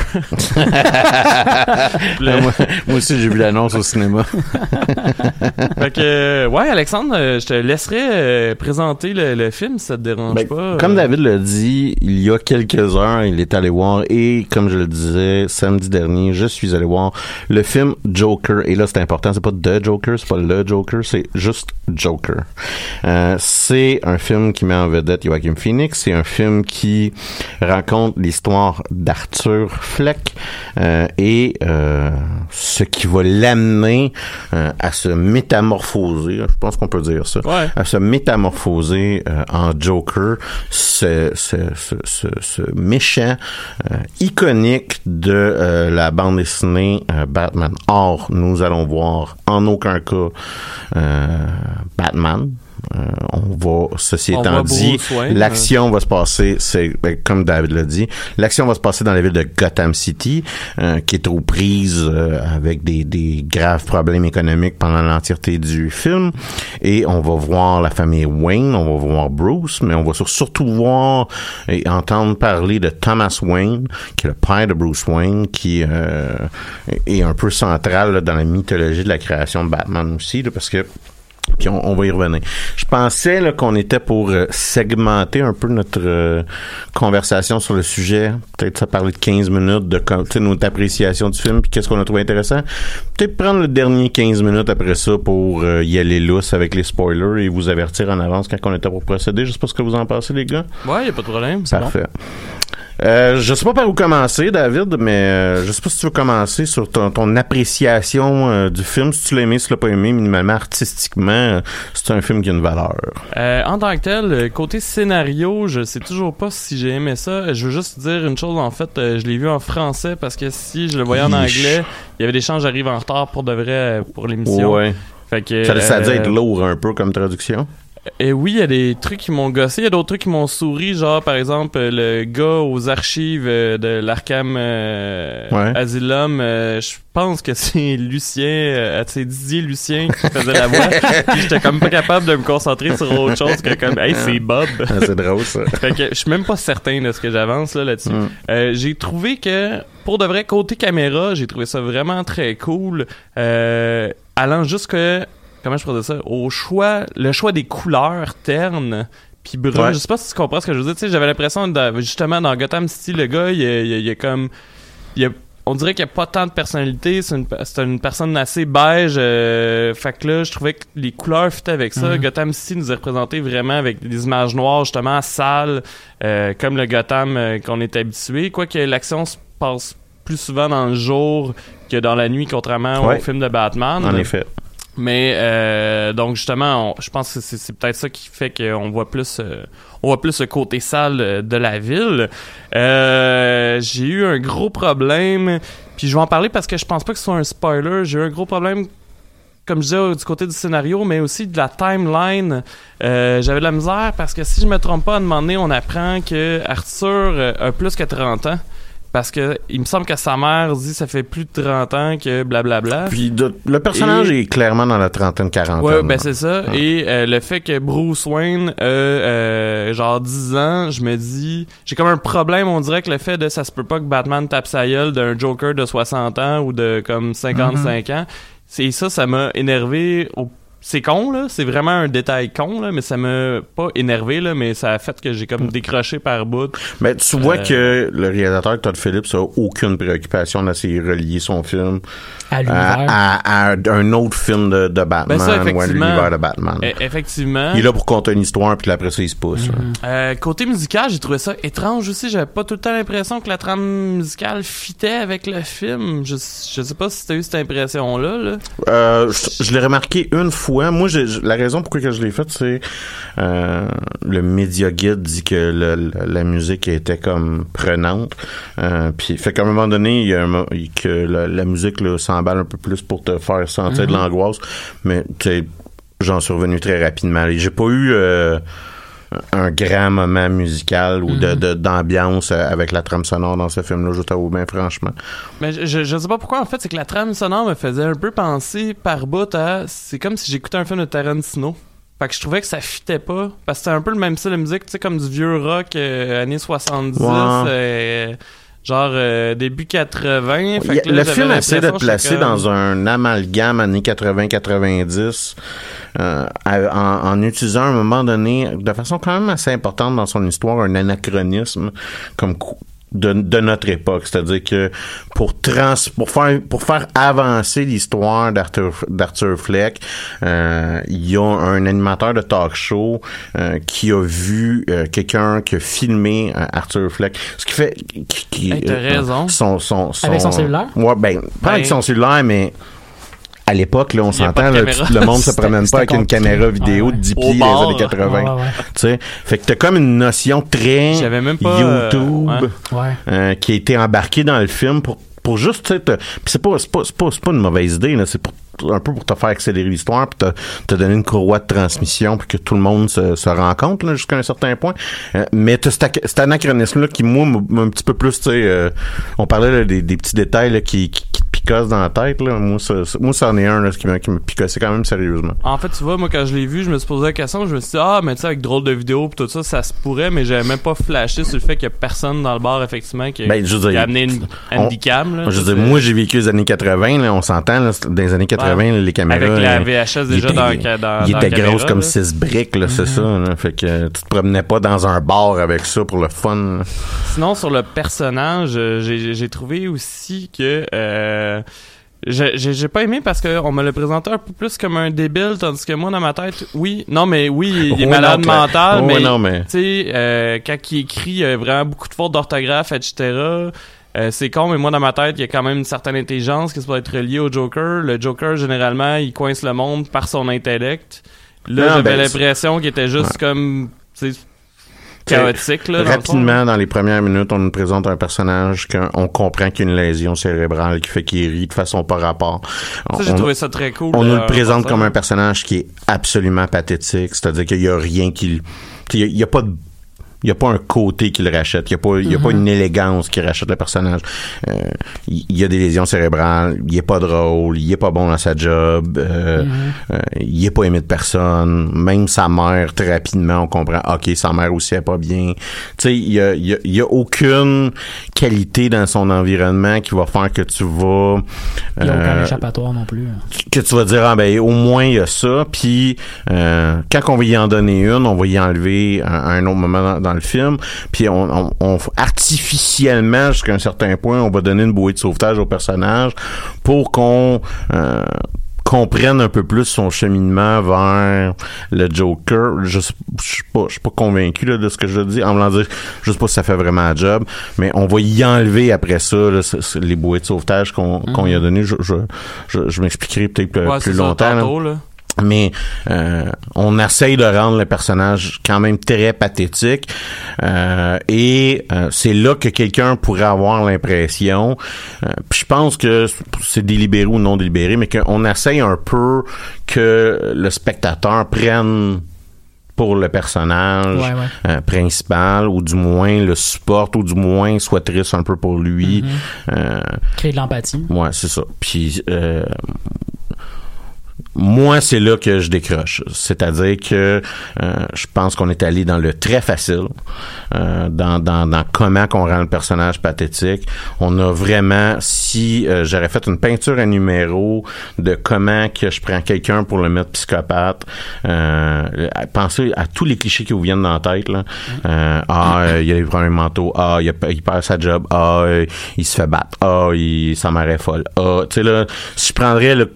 Speaker 6: Le-
Speaker 7: Ah, moi, moi aussi, j'ai vu l'annonce au cinéma.
Speaker 6: Fait que, euh, ouais, Alexandre, euh, je te laisserai euh, présenter le, le film si ça te dérange
Speaker 7: Ben,
Speaker 6: pas.
Speaker 7: Comme. David l'a dit, il y a quelques heures, il est allé voir et comme je le disais samedi dernier, je suis allé voir le film Joker. Et là, c'est important, c'est pas The Joker, c'est pas le Joker, c'est juste Joker. Euh, c'est un film qui met en vedette Joaquin Phoenix. C'est un film qui raconte l'histoire d'Arthur Fleck euh, et euh, ce qui va l'amener à se métamorphoser. Je pense qu'on peut dire ça
Speaker 6: Ouais.
Speaker 7: à se métamorphoser en Joker, ce, ce, ce, ce, ce méchant iconique de la bande dessinée Batman. Or, nous allons voir en aucun cas euh, Batman. Euh, on va, ceci étant dit, l'action va se passer, c'est ben, comme David l'a dit, l'action va se passer dans la ville de Gotham City, euh, qui est aux prises euh, avec des, des graves problèmes économiques pendant l'entièreté du film. Et on va voir la famille Wayne, on va voir Bruce, mais on va sur- surtout voir et entendre parler de Thomas Wayne, qui est le père de Bruce Wayne, qui est un peu central là, dans la mythologie de la création de Batman aussi, là, parce que puis on, on va y revenir. Je pensais qu'on était pour euh, segmenter un peu notre euh, conversation sur le sujet. Peut-être ça parler de 15 minutes de notre appréciation du film puis qu'est-ce qu'on a trouvé intéressant. Peut-être prendre le dernier 15 minutes après ça pour euh, y aller lousse avec les spoilers et vous avertir en avance quand on était pour procéder. Je sais pas ce que vous en pensez les gars.
Speaker 6: Ouais, y a pas de problème.
Speaker 7: Parfait. Euh, je sais pas par où commencer, David, mais euh, je sais pas si tu veux commencer sur ton, ton appréciation euh, du film, si tu l'as aimé, si tu l'as pas aimé, minimalement artistiquement, euh, c'est un film qui a une valeur.
Speaker 6: Euh, en tant que tel, côté scénario, je sais toujours pas si j'ai aimé ça. Je veux juste dire une chose, en fait, je l'ai vu en français parce que si je le voyais en anglais, il y avait des chances j'arrive en retard pour de vrai pour l'émission.
Speaker 7: Ouais.
Speaker 6: Fait que,
Speaker 7: Ça, ça a dû être lourd un peu comme traduction.
Speaker 6: Et oui, il y a des trucs qui m'ont gossé, il y a d'autres trucs qui m'ont souri, genre par exemple euh, le gars aux archives euh, de l'Arkham euh,
Speaker 7: Ouais.
Speaker 6: Asylum, euh, je pense que c'est Lucien, euh, c'est Didier Lucien qui faisait la voix. Puis J'étais comme pas capable de me concentrer sur autre chose que comme hey c'est Bob.
Speaker 7: Ah, c'est drôle ça.
Speaker 6: Fait que je suis même pas certain de ce que j'avance là là-dessus.
Speaker 7: Mm.
Speaker 6: J'ai trouvé que pour de vrai côté caméra, j'ai trouvé ça vraiment très cool. Allant jusque comment je pourrais dire ça? Au choix, le choix des couleurs ternes puis brun.
Speaker 7: Ouais.
Speaker 6: Je sais pas si tu comprends ce que je veux dire. Tu sais, j'avais l'impression de- justement dans Gotham City, le gars, il y a, il comme il on dirait qu'il n'y a pas tant de personnalité, c'est une, personne assez beige. Euh, fait que là, je trouvais que les couleurs fitaient avec ça.
Speaker 8: Mhm.
Speaker 6: Gotham City nous est représenté vraiment avec des images noires, justement, sales, euh, comme le Gotham euh, qu'on est habitué. Quoique l'action se passe plus souvent dans le jour que dans la nuit, contrairement
Speaker 7: Ouais.
Speaker 6: au film de Batman.
Speaker 7: En effet.
Speaker 6: Mais euh, donc justement, je pense que c'est, peut-être ça qui fait qu'on voit plus, euh, on voit plus le côté sale euh, de la ville. J'ai eu un gros problème, puis je vais en parler parce que je pense pas que ce soit un spoiler. J'ai eu un gros problème, comme je disais, du côté du scénario, mais aussi de la timeline. J'avais de la misère parce que si je me trompe pas, à un moment donné, on apprend que Arthur a plus que 30 ans. Parce que il me semble que sa mère dit ça fait plus de 30 ans que blablabla.
Speaker 7: Puis de- le personnage
Speaker 6: Et-
Speaker 7: est clairement dans la trentaine, quarantaine.
Speaker 6: Ouais, ben c'est ça. Et euh, le fait que Bruce Wayne a euh, genre 10 ans, je me dis... J'ai comme un problème, on dirait que le fait de ça se peut pas que Batman tape sa gueule d'un Joker de 60 ans ou de comme 55 ans. C'est ça, ça m'a énervé au c'est con là, c'est vraiment un détail con là, mais ça m'a pas énervé là, mais ça a fait que j'ai comme décroché par bout.
Speaker 7: Ben, tu vois
Speaker 6: Euh,
Speaker 7: que le réalisateur Todd Phillips a aucune préoccupation d'essayer de relier son film
Speaker 8: À
Speaker 7: à,
Speaker 8: l'univers.
Speaker 7: à- un autre film de, de Batman
Speaker 6: Ben ça,
Speaker 7: ou à l'univers de Batman.
Speaker 6: E- effectivement.
Speaker 7: Il est là pour conter une histoire, puis après ça, il se pousse. là.
Speaker 6: Euh, côté musical, j'ai trouvé ça étrange aussi. J'avais pas tout le temps l'impression que la trame musicale fitait avec le film. Je, je sais pas si t'as eu cette impression-là. Là.
Speaker 7: Euh, je je l'ai remarqué une fois. Moi, j'ai- la raison pourquoi que je l'ai fait, c'est euh, le média guide dit que le- le- la musique était comme prenante. Euh, puis fait qu'à un moment donné, il y a un mo- que la, la musique un peu plus pour te faire sentir de l'angoisse. Mais tu sais, j'en suis revenu très rapidement. Et J'ai pas eu euh, un grand moment musical ou de- de d'ambiance avec la trame sonore dans ce film-là, je t'avoue bien franchement.
Speaker 6: Mais je, je, je sais pas pourquoi, en fait, c'est que la trame sonore me faisait un peu penser par bout à. C'est comme si j'écoutais un film de Tarantino. Fait que je trouvais que ça fitait pas. Parce que c'était un peu le même style de musique, tu sais, comme du vieux rock euh, années 70,
Speaker 7: Ouais.
Speaker 6: euh, genre euh, début 80. Fait que là,
Speaker 7: le film essaie d'être placé
Speaker 6: comme-
Speaker 7: dans un amalgame années 80-90 euh, en, en utilisant à un moment donné, de façon quand même assez importante dans son histoire, un anachronisme comme de, de notre époque. C'est-à-dire que pour trans, pour faire pour faire avancer l'histoire d'Arthur d'Arthur Fleck, euh, il y a un animateur de talk show euh, qui a vu euh, quelqu'un qui a filmé euh, Arthur Fleck. Ce qui fait qui, qui-
Speaker 6: Hey,
Speaker 7: euh,
Speaker 6: raison.
Speaker 7: son, son, son-
Speaker 8: Avec son cellulaire?
Speaker 7: Ouais, ben, pas avec
Speaker 6: Ben-
Speaker 7: son cellulaire, mais à l'époque, là, on s'entend,
Speaker 6: de
Speaker 7: là,
Speaker 6: caméra.
Speaker 7: le monde se promène pas avec une caméra vidéo
Speaker 8: Ouais,
Speaker 7: de 10
Speaker 6: Au
Speaker 7: pieds
Speaker 6: bar.
Speaker 7: des années 80.
Speaker 8: Ouais, ouais,
Speaker 7: Tu sais, fait que t'as comme une notion très
Speaker 6: J'avais même pas, euh,
Speaker 7: YouTube
Speaker 6: ouais.
Speaker 7: euh, qui a été embarquée dans le film pour pour juste tu sais te- puis c'est pas c'est pas c'est pas, c'est pas une mauvaise idée là c'est pour un peu pour te faire accélérer l'histoire puis te, te donner une courroie de transmission puis que tout le monde se, se rencontre là jusqu'à un certain point Euh, mais t'as cet, ac- cet anachronisme là qui moi m'a m'a un petit peu plus tu sais euh, on parlait là, des, des petits détails là, qui, qui, qui te picossent dans la tête là moi ça, ça- moi c'en est un là, qui qui me picossait quand même sérieusement
Speaker 6: En fait, tu vois, moi, quand je l'ai vu, je me suis posé la question, je me suis dit, ah, mais tu sais, avec drôle de vidéo pis tout ça, ça se pourrait, mais j'avais même pas flashé sur le fait qu'il y a personne dans le bar, effectivement, qui,
Speaker 7: Ben, je
Speaker 6: qui
Speaker 7: dire,
Speaker 6: a amené une handicam, là.
Speaker 7: je veux
Speaker 6: sais.
Speaker 7: dire, moi j'ai vécu les années 80 là, on s'entend là, dans les années 80
Speaker 6: Ouais.
Speaker 7: là, les caméras
Speaker 6: Avec la
Speaker 7: euh,
Speaker 6: VHS déjà
Speaker 7: était-
Speaker 6: dans, dans, dans
Speaker 7: il était grosse comme
Speaker 6: là. Mm-hmm.
Speaker 7: 6 briques, là, c'est ça. Là. Fait que tu te promenais pas dans un bar avec ça pour le fun.
Speaker 6: Sinon, sur le personnage, euh, j'ai j'ai trouvé aussi que... Euh, j'ai j'ai- pas aimé parce qu'on me le présenté un peu plus comme un débile, tandis que moi, dans ma tête, oui, non, mais oui, il est
Speaker 7: Ouais,
Speaker 6: malade
Speaker 7: non,
Speaker 6: mental,
Speaker 7: Ouais,
Speaker 6: mais,
Speaker 7: non, mais-
Speaker 6: tu sais, euh, quand il écrit, il y a vraiment beaucoup de fautes d'orthographe, etc., euh, c'est con, mais moi, dans ma tête, il y a quand même une certaine intelligence qui peut être reliée au Joker. Le Joker, généralement, il coince le monde par son intellect. Là, j'avais
Speaker 7: ben,
Speaker 6: l'impression qu'il était juste comme, tu sais, chaotique, là.
Speaker 7: Rapidement, dans les premières minutes, on nous présente un personnage qu'on comprend qu'il y a une lésion cérébrale qui fait qu'il rit de façon par rapport.
Speaker 6: Ça, j'ai
Speaker 7: On-
Speaker 6: trouvé ça très cool.
Speaker 7: on nous
Speaker 6: euh,
Speaker 7: le présente comme un personnage qui est absolument pathétique, c'est-à-dire qu'il y a rien qui, il y a- a pas de il y a pas un côté qui le rachète. Il y a pas, y a pas une élégance qui rachète le personnage. Euh, il il y a des lésions cérébrales. Il est pas drôle. Il est pas bon dans sa job. Euh, euh, il est pas aimé de personne. Même sa mère, très rapidement, on comprend. Ok, sa mère aussi est pas bien. Tu sais, il y a, y a, y a aucune qualité dans son environnement qui va faire que tu vas
Speaker 8: Il n'y a aucun
Speaker 7: euh,
Speaker 8: échappatoire non plus.
Speaker 7: que tu vas dire ah ben au moins il y a ça puis euh, quand on va y en donner une on va y enlever à un autre moment dans, dans le film puis on, on, on- artificiellement jusqu'à un certain point on va donner une bouée de sauvetage au personnage pour qu'on euh, comprenne un peu plus son cheminement vers le Joker. Je suis pas, je suis pas convaincu là, de ce que je dis. En me dire, je sais pas si ça fait vraiment un job, mais on va y enlever après ça là, les bouées de sauvetage qu'on qu'on y a donné. Je, je, je, je m'expliquerai peut-être plus,
Speaker 6: Ouais,
Speaker 7: plus
Speaker 6: c'est ça,
Speaker 7: longtemps. là.
Speaker 6: tantôt, là.
Speaker 7: Mais euh, on essaye de rendre le personnage quand même très pathétique. Euh, et euh, c'est là que quelqu'un pourrait avoir l'impression, euh, puis je pense que c'est délibéré ou non délibéré, mais qu'on essaye un peu que le spectateur prenne pour le personnage
Speaker 8: Ouais, ouais.
Speaker 7: euh, principal, ou du moins le supporte, ou du moins soit triste un peu pour lui. Euh,
Speaker 8: Créer de l'empathie.
Speaker 7: Ouais, c'est ça. Puis euh, moi, c'est là que je décroche. C'est-à-dire que euh, je pense qu'on est allé dans le très facile, euh, dans, dans, dans comment qu'on rend le personnage pathétique. On a vraiment, si euh, j'aurais fait une peinture à numéro de comment que je prends quelqu'un pour le mettre psychopathe, pensez à tous les clichés qui vous viennent dans la tête. Là. Ah, il a des problèmes mentaux. Ah, il, a, il perd sa job. Ah, il se fait battre. Ah, il, sa mère folle. Ah, tu sais là, si je prendrais le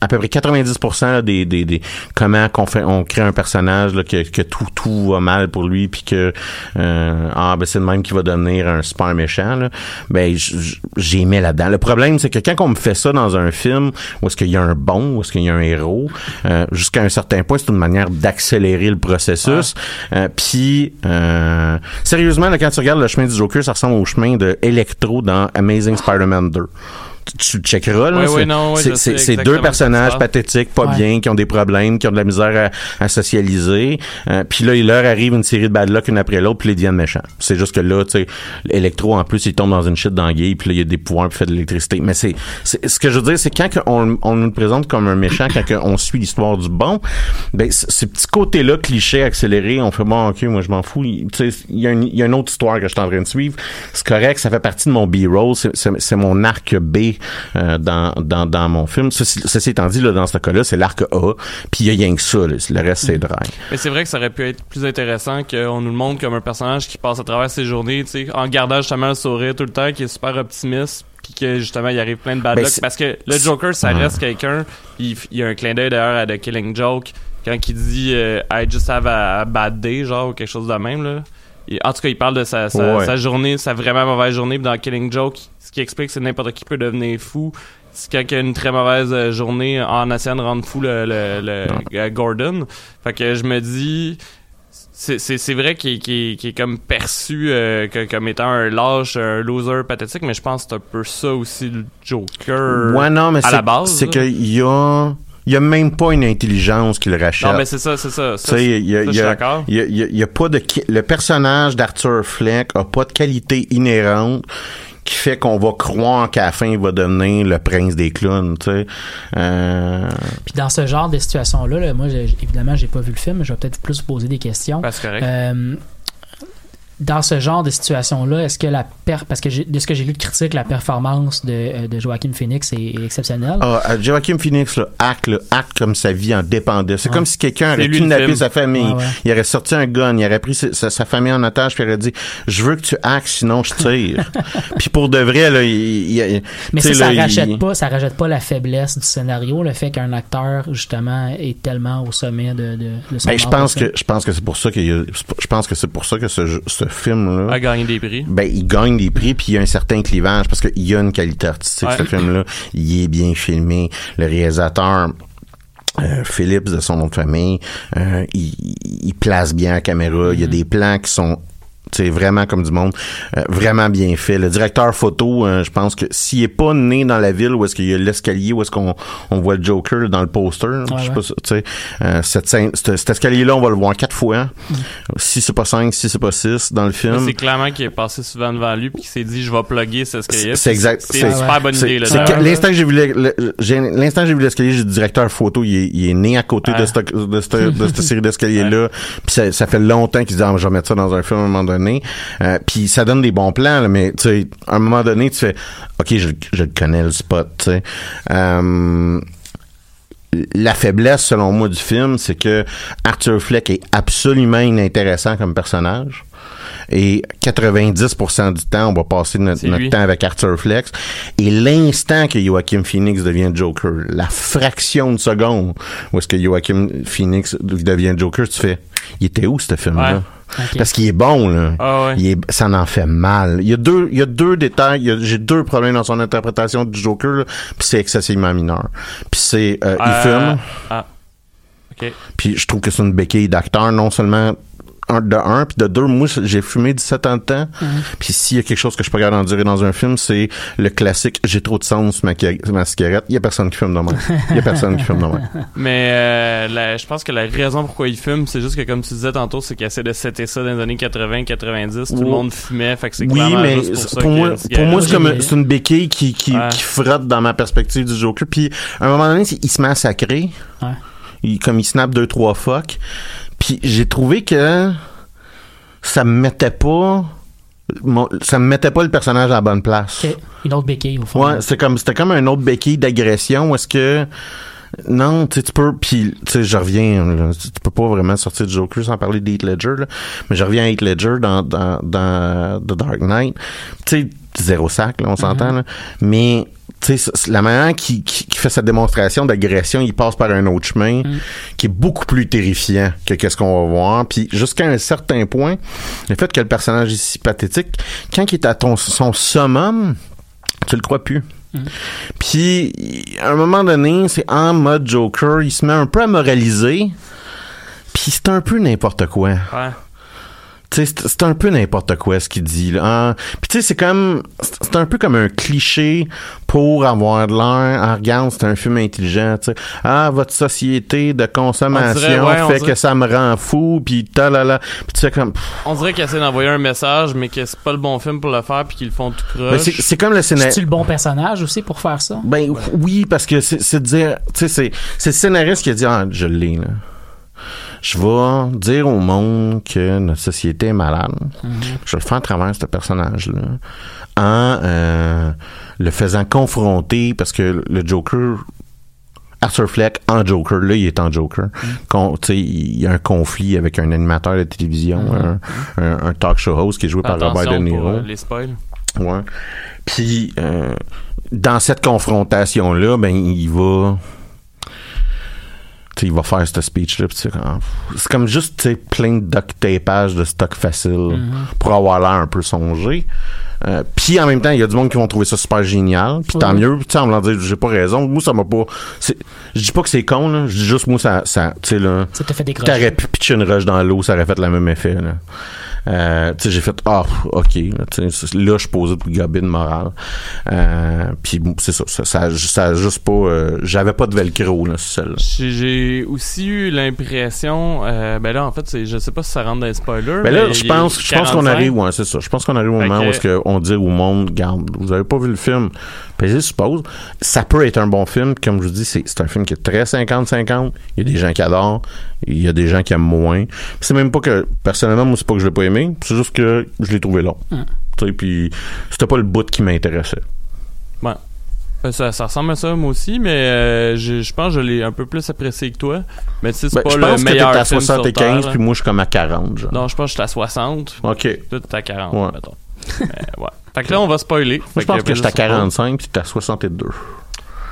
Speaker 7: à peu près 90% des, des, des comment qu'on fait on crée un personnage là, que, que tout tout va mal pour lui puis que euh, ah ben c'est le même qui va devenir un super méchant là, ben j- j- j'ai aimé là-dedans. Le problème c'est que quand on me fait ça dans un film où est-ce qu'il y a un bon, où est-ce qu'il y a un héros, euh, jusqu'à un certain point c'est une manière d'accélérer le processus. Euh, puis euh, sérieusement là, quand tu regardes le chemin du Joker, ça ressemble au chemin de Electro dans Amazing Spider-Man 2 tu tu checkeras là.
Speaker 6: Non, ouais,
Speaker 7: c'est- deux
Speaker 6: ce
Speaker 7: personnages pathétiques, pas
Speaker 8: Ouais.
Speaker 7: bien, qui ont des problèmes, qui ont de la misère à, à socialiser. Euh, puis là, il leur arrive une série de bad luck une après l'autre, puis ils deviennent méchants. C'est juste que là, tu sais, Electro en plus, il tombe dans une shit d'anguille, puis là, il y a des pouvoirs, puis il fait de l'électricité. Mais c'est, c'est- ce que je veux dire, c'est quand on, on nous le présente comme un méchant, quand on suit l'histoire du bon, ben c- ces petits côtés-là, clichés, accélérés, on fait bon, ok, moi je m'en fous. Il- Tu sais, il y, a une- il y a une autre histoire que je suis en train de suivre. C'est correct, ça fait partie de mon B-roll, c'est mon arc B euh, dans, dans, dans mon film. Ceci, ceci étant dit, là, dans ce cas-là, c'est l'arc A, puis il y a rien que ça, là. le reste c'est dry.
Speaker 6: Mais c'est vrai que ça aurait pu être plus intéressant qu'on nous le montre comme un personnage qui passe à travers ses journées, tu sais, en gardant justement le sourire tout le temps, qui est super optimiste, puis que justement il arrive plein de bad
Speaker 7: Ben,
Speaker 6: luck. Parce que le Joker, ça reste quelqu'un. Il, y a un clin d'œil d'ailleurs à The Killing Joke quand il dit euh, I just have a, a bad day, genre ou quelque chose de même là. En tout cas, il parle de sa, sa,
Speaker 7: Ouais.
Speaker 6: sa journée, sa vraiment mauvaise journée. Dans Killing Joke, ce qui explique c'est que n'importe qui peut devenir fou. C'est quand il y a une très mauvaise euh, journée en essayant de rendre fou le, le, le- euh, Gordon. Fait que je me dis, c'est vrai qu'il est- comme perçu euh, que- comme étant un lâche, un loser pathétique, mais je pense que c'est un peu ça aussi le Joker.
Speaker 7: Ouais, non, mais
Speaker 6: à la base,
Speaker 7: c'est qu'il y a, il y a même pas une intelligence qui le rachète.
Speaker 6: Non, mais c'est ça, c'est ça.
Speaker 7: Tu
Speaker 6: ça
Speaker 7: sais, il y a, y y y pas de le personnage d'Arthur Fleck a pas de qualité inhérente qui fait qu'on va croire qu'à la fin il va devenir le prince des clowns, tu sais. Euh,
Speaker 8: Puis dans ce genre de situation-là, là, moi, j'ai- évidemment, j'ai pas vu le film, mais je vais peut-être plus poser des questions.
Speaker 6: C'est correct.
Speaker 8: Euh, dans ce genre de situation-là, est-ce que la per parce que j'ai- de ce que j'ai lu de critique, la performance de, euh, de Joaquin Phoenix est, est exceptionnelle?
Speaker 7: ah, euh, Joaquin Phoenix, là, acte, là, acte comme sa vie en dépendait. C'est
Speaker 8: Ouais.
Speaker 7: comme si quelqu'un
Speaker 6: le
Speaker 7: kidnappé sa famille.
Speaker 8: Ouais, ouais.
Speaker 7: Il aurait sorti un gun, il aurait pris sa, famille en otage, puis il aurait dit Je veux que tu actes, sinon je tire. puis pour de vrai, là, il, il-
Speaker 8: mais ça,
Speaker 7: là, il-
Speaker 8: rachète pas, ça rachète pas la faiblesse du scénario, le fait qu'un acteur justement est tellement au sommet de, de, de son
Speaker 7: Ben, je pense que je pense que c'est pour ça a- je pense que c'est pour ça que ce, jeu- ce film là
Speaker 6: À gagner des prix.
Speaker 7: ben il gagne des prix puis il y a un certain clivage parce qu'il y a une qualité artistique
Speaker 6: Ouais.
Speaker 7: ce film là il est bien filmé. Le réalisateur euh, Phillips de son nom de famille euh, il, il place bien la caméra. Il y a des plans qui sont c'est vraiment comme du monde, euh, vraiment bien fait. Le directeur photo, euh, je pense que s'il est pas né dans la ville où est-ce qu'il y a l'escalier, où est-ce qu'on on voit le Joker dans le poster, je sais pas, si- tu sais, euh, cette scène, cet, cet escalier-là, on va le voir quatre fois. Si c'est pas cinq, si c'est pas six dans le film.
Speaker 6: C'est clairement qu'il est passé souvent devant lui puis qu'il s'est dit je vais plugger ce escalier.
Speaker 7: C'est- c'est exact.
Speaker 6: C'est une super bonne idée
Speaker 7: l'instant que j'ai vu le- le- l'instant que j'ai vu l'escalier, j'ai dit directeur photo, il est, il est né à côté de
Speaker 6: Ouais.
Speaker 7: cette de cette, de cette série d'escaliers là. Puis ça, ça fait longtemps qu'il dit ah, je vais mettre ça dans un film à un moment donné. Euh, puis ça donne des bons plans mais à un moment donné tu fais OK, je, je connais le spot. Euh, la faiblesse, selon moi, du film, c'est que Arthur Fleck est absolument inintéressant comme personnage. Et 90% du temps, on va passer notre, temps avec Arthur Flex. Et l'instant que Joaquin Phoenix devient Joker, la fraction de seconde où est-ce que Joaquin Phoenix devient Joker, tu fais, il était où ce film-là?
Speaker 6: Ouais.
Speaker 7: Parce qu'il est bon, là.
Speaker 6: Ah ouais.
Speaker 7: Il est, ça en fait mal. Il y a deux, il y a deux détails. J'ai deux problèmes dans son interprétation du Joker, puis c'est excessivement mineur. Puis c'est, euh, il
Speaker 6: Euh,
Speaker 7: filme,
Speaker 6: Ah. Ok.
Speaker 7: puis je trouve que c'est une béquille d'acteur, non seulement de un, puis de deux, moi, j'ai fumé 17 ans de temps.
Speaker 8: Mhm.
Speaker 7: Puis s'il y a quelque chose que je peux regarder endurer dans un film, c'est le classique j'ai trop de sens sur ma, ma cigarette. Il y a personne qui fume de même. Il y a personne qui fume de même.
Speaker 6: Mais euh, la- je pense que la raison pourquoi il fume, c'est juste que comme tu disais tantôt, c'est qu'il essaie de setter ça dans les années 80-90. Tout le monde fumait, fait que c'est
Speaker 7: Oui, mais
Speaker 6: juste pour ça
Speaker 7: moi,
Speaker 6: une
Speaker 7: pour moi, c'est comme une béquille qui, qui,
Speaker 6: Ouais.
Speaker 7: qui frotte dans ma perspective du Joker. Puis à un moment donné, c'est- il se met à sacrer.
Speaker 8: Ouais.
Speaker 7: Il, comme il snap deux trois fuck. Puis j'ai trouvé que ça me mettait pas mon- ça me mettait pas le personnage à la bonne place.
Speaker 8: Une autre béquille, au fond.
Speaker 7: Ouais, c'est comme c'était comme un autre béquille d'agression. Est-ce que non, tu sais, tu peux, puis tu sais, je reviens, là, tu peux pas vraiment sortir de Joker sans parler d'Heath Ledger, là, mais je reviens à Heath Ledger dans, dans, dans The Dark Knight. Tu sais, zéro sac, là, on s'entend, là, mais la manière qui, qui, qui fait cette démonstration d'agression, il passe par un autre chemin qui est beaucoup plus terrifiant que qu'est-ce qu'on va voir. Puis jusqu'à un certain point, le fait que le personnage est si pathétique, quand il est à ton, son summum, tu le crois plus. Puis, à un moment donné, c'est en mode Joker, il se met un peu à moraliser. Puis c'est un peu n'importe quoi.
Speaker 6: Ouais.
Speaker 7: Tu sais, c'est c'est un peu n'importe quoi ce qu'il dit. Là. Ah, Puis tu sais, c'est comme... C'est c'est un peu comme un cliché pour avoir de l'air. Ah, regarde, c'est un film intelligent. tu sais. Ah, votre société de consommation
Speaker 6: dirait, ouais,
Speaker 7: fait
Speaker 6: dirait-
Speaker 7: que ça me rend fou. Puis talala. Puis tu sais, comme... pff,
Speaker 6: On dirait qu'il essaie d'envoyer un message, mais que c'est pas le bon film pour le faire, puis qu'ils le font tout
Speaker 7: ben,
Speaker 6: croche.
Speaker 7: c'est c'est comme le scénario...
Speaker 8: C'est-tu le bon personnage aussi pour faire ça?
Speaker 7: Ben oui, parce que c'est c'est de dire, tu sais, c'est c'est le scénariste qui a dit, ah, je l'ai là. Je vais dire au monde que notre société est malade. Je vais le faire à travers ce personnage-là. En euh, le faisant confronter, parce que le Joker, Arthur Fleck en Joker, là, il est en Joker. Sais, il y a un conflit avec un animateur de télévision, un, un- un talk show host qui est joué par Robert De
Speaker 6: pour
Speaker 7: Niro.
Speaker 6: euh, les spoils.
Speaker 7: Ouais. Puis euh, dans cette confrontation là, ben il va il va faire ce speech là, c'est comme, juste plein de duct tapage de stock facile pour avoir l'air un peu songé. Euh, puis en même temps, il y a du monde qui vont trouver ça super génial. Puis tant
Speaker 8: Oui.
Speaker 7: mieux. Tu en voulant dire, j'ai pas raison. Moi, ça m'a pas. Je dis pas que c'est con là. Je dis juste moi, ça, ça, tu sais là.
Speaker 8: Ça t'a fait décrocher.
Speaker 7: T'aurais pu pitcher une rush dans l'eau, ça aurait fait le même effet. Là, Euh, tu sais, j'ai fait ah ok. Là, je gober de morale. Euh, Puis c'est ça, ça, ça, juste pas. euh, J'avais pas de velcro là, sur celle-là.
Speaker 6: J'ai aussi eu l'impression, euh, ben là en fait, je sais pas si ça rentre dans les spoilers.
Speaker 7: Ben là, je pense, je pense qu'on
Speaker 6: 45.
Speaker 7: arrive, ouais, c'est ça. Je pense qu'on arrive au moment
Speaker 6: que-
Speaker 7: où est-ce qu'on dit au monde, garde, vous avez pas vu le film, pesez suppose. Ça peut être un bon film, comme je vous dis, c'est, un film qui est très 50-50. Il y a des gens qui adorent, il y a des gens qui aiment moins. C'est même pas que, personnellement, moi, c'est pas que je l'ai pas aimé, c'est juste que je l'ai trouvé long.
Speaker 8: Hum.
Speaker 7: Tu sais, puis c'était pas le bout qui m'intéressait.
Speaker 6: Euh, Ça, ça ressemble à ça moi aussi, mais euh, je, je pense que je l'ai un peu plus apprécié que toi. Mais tu sais, c'est
Speaker 7: Ben,
Speaker 6: pas
Speaker 7: je
Speaker 6: le
Speaker 7: pense que t'es
Speaker 6: meilleur
Speaker 7: à
Speaker 6: film sur
Speaker 7: 75,
Speaker 6: Terre,
Speaker 7: puis moi, je suis comme à 40, genre.
Speaker 6: Non, je pense que j'étais à 60.
Speaker 7: OK.
Speaker 6: Toi, t'es à 40,
Speaker 7: Ouais.
Speaker 6: mettons. Mais, ouais. Fait que là, on va spoiler.
Speaker 7: Moi, je pense que j'étais à 45, puis t'es à 62.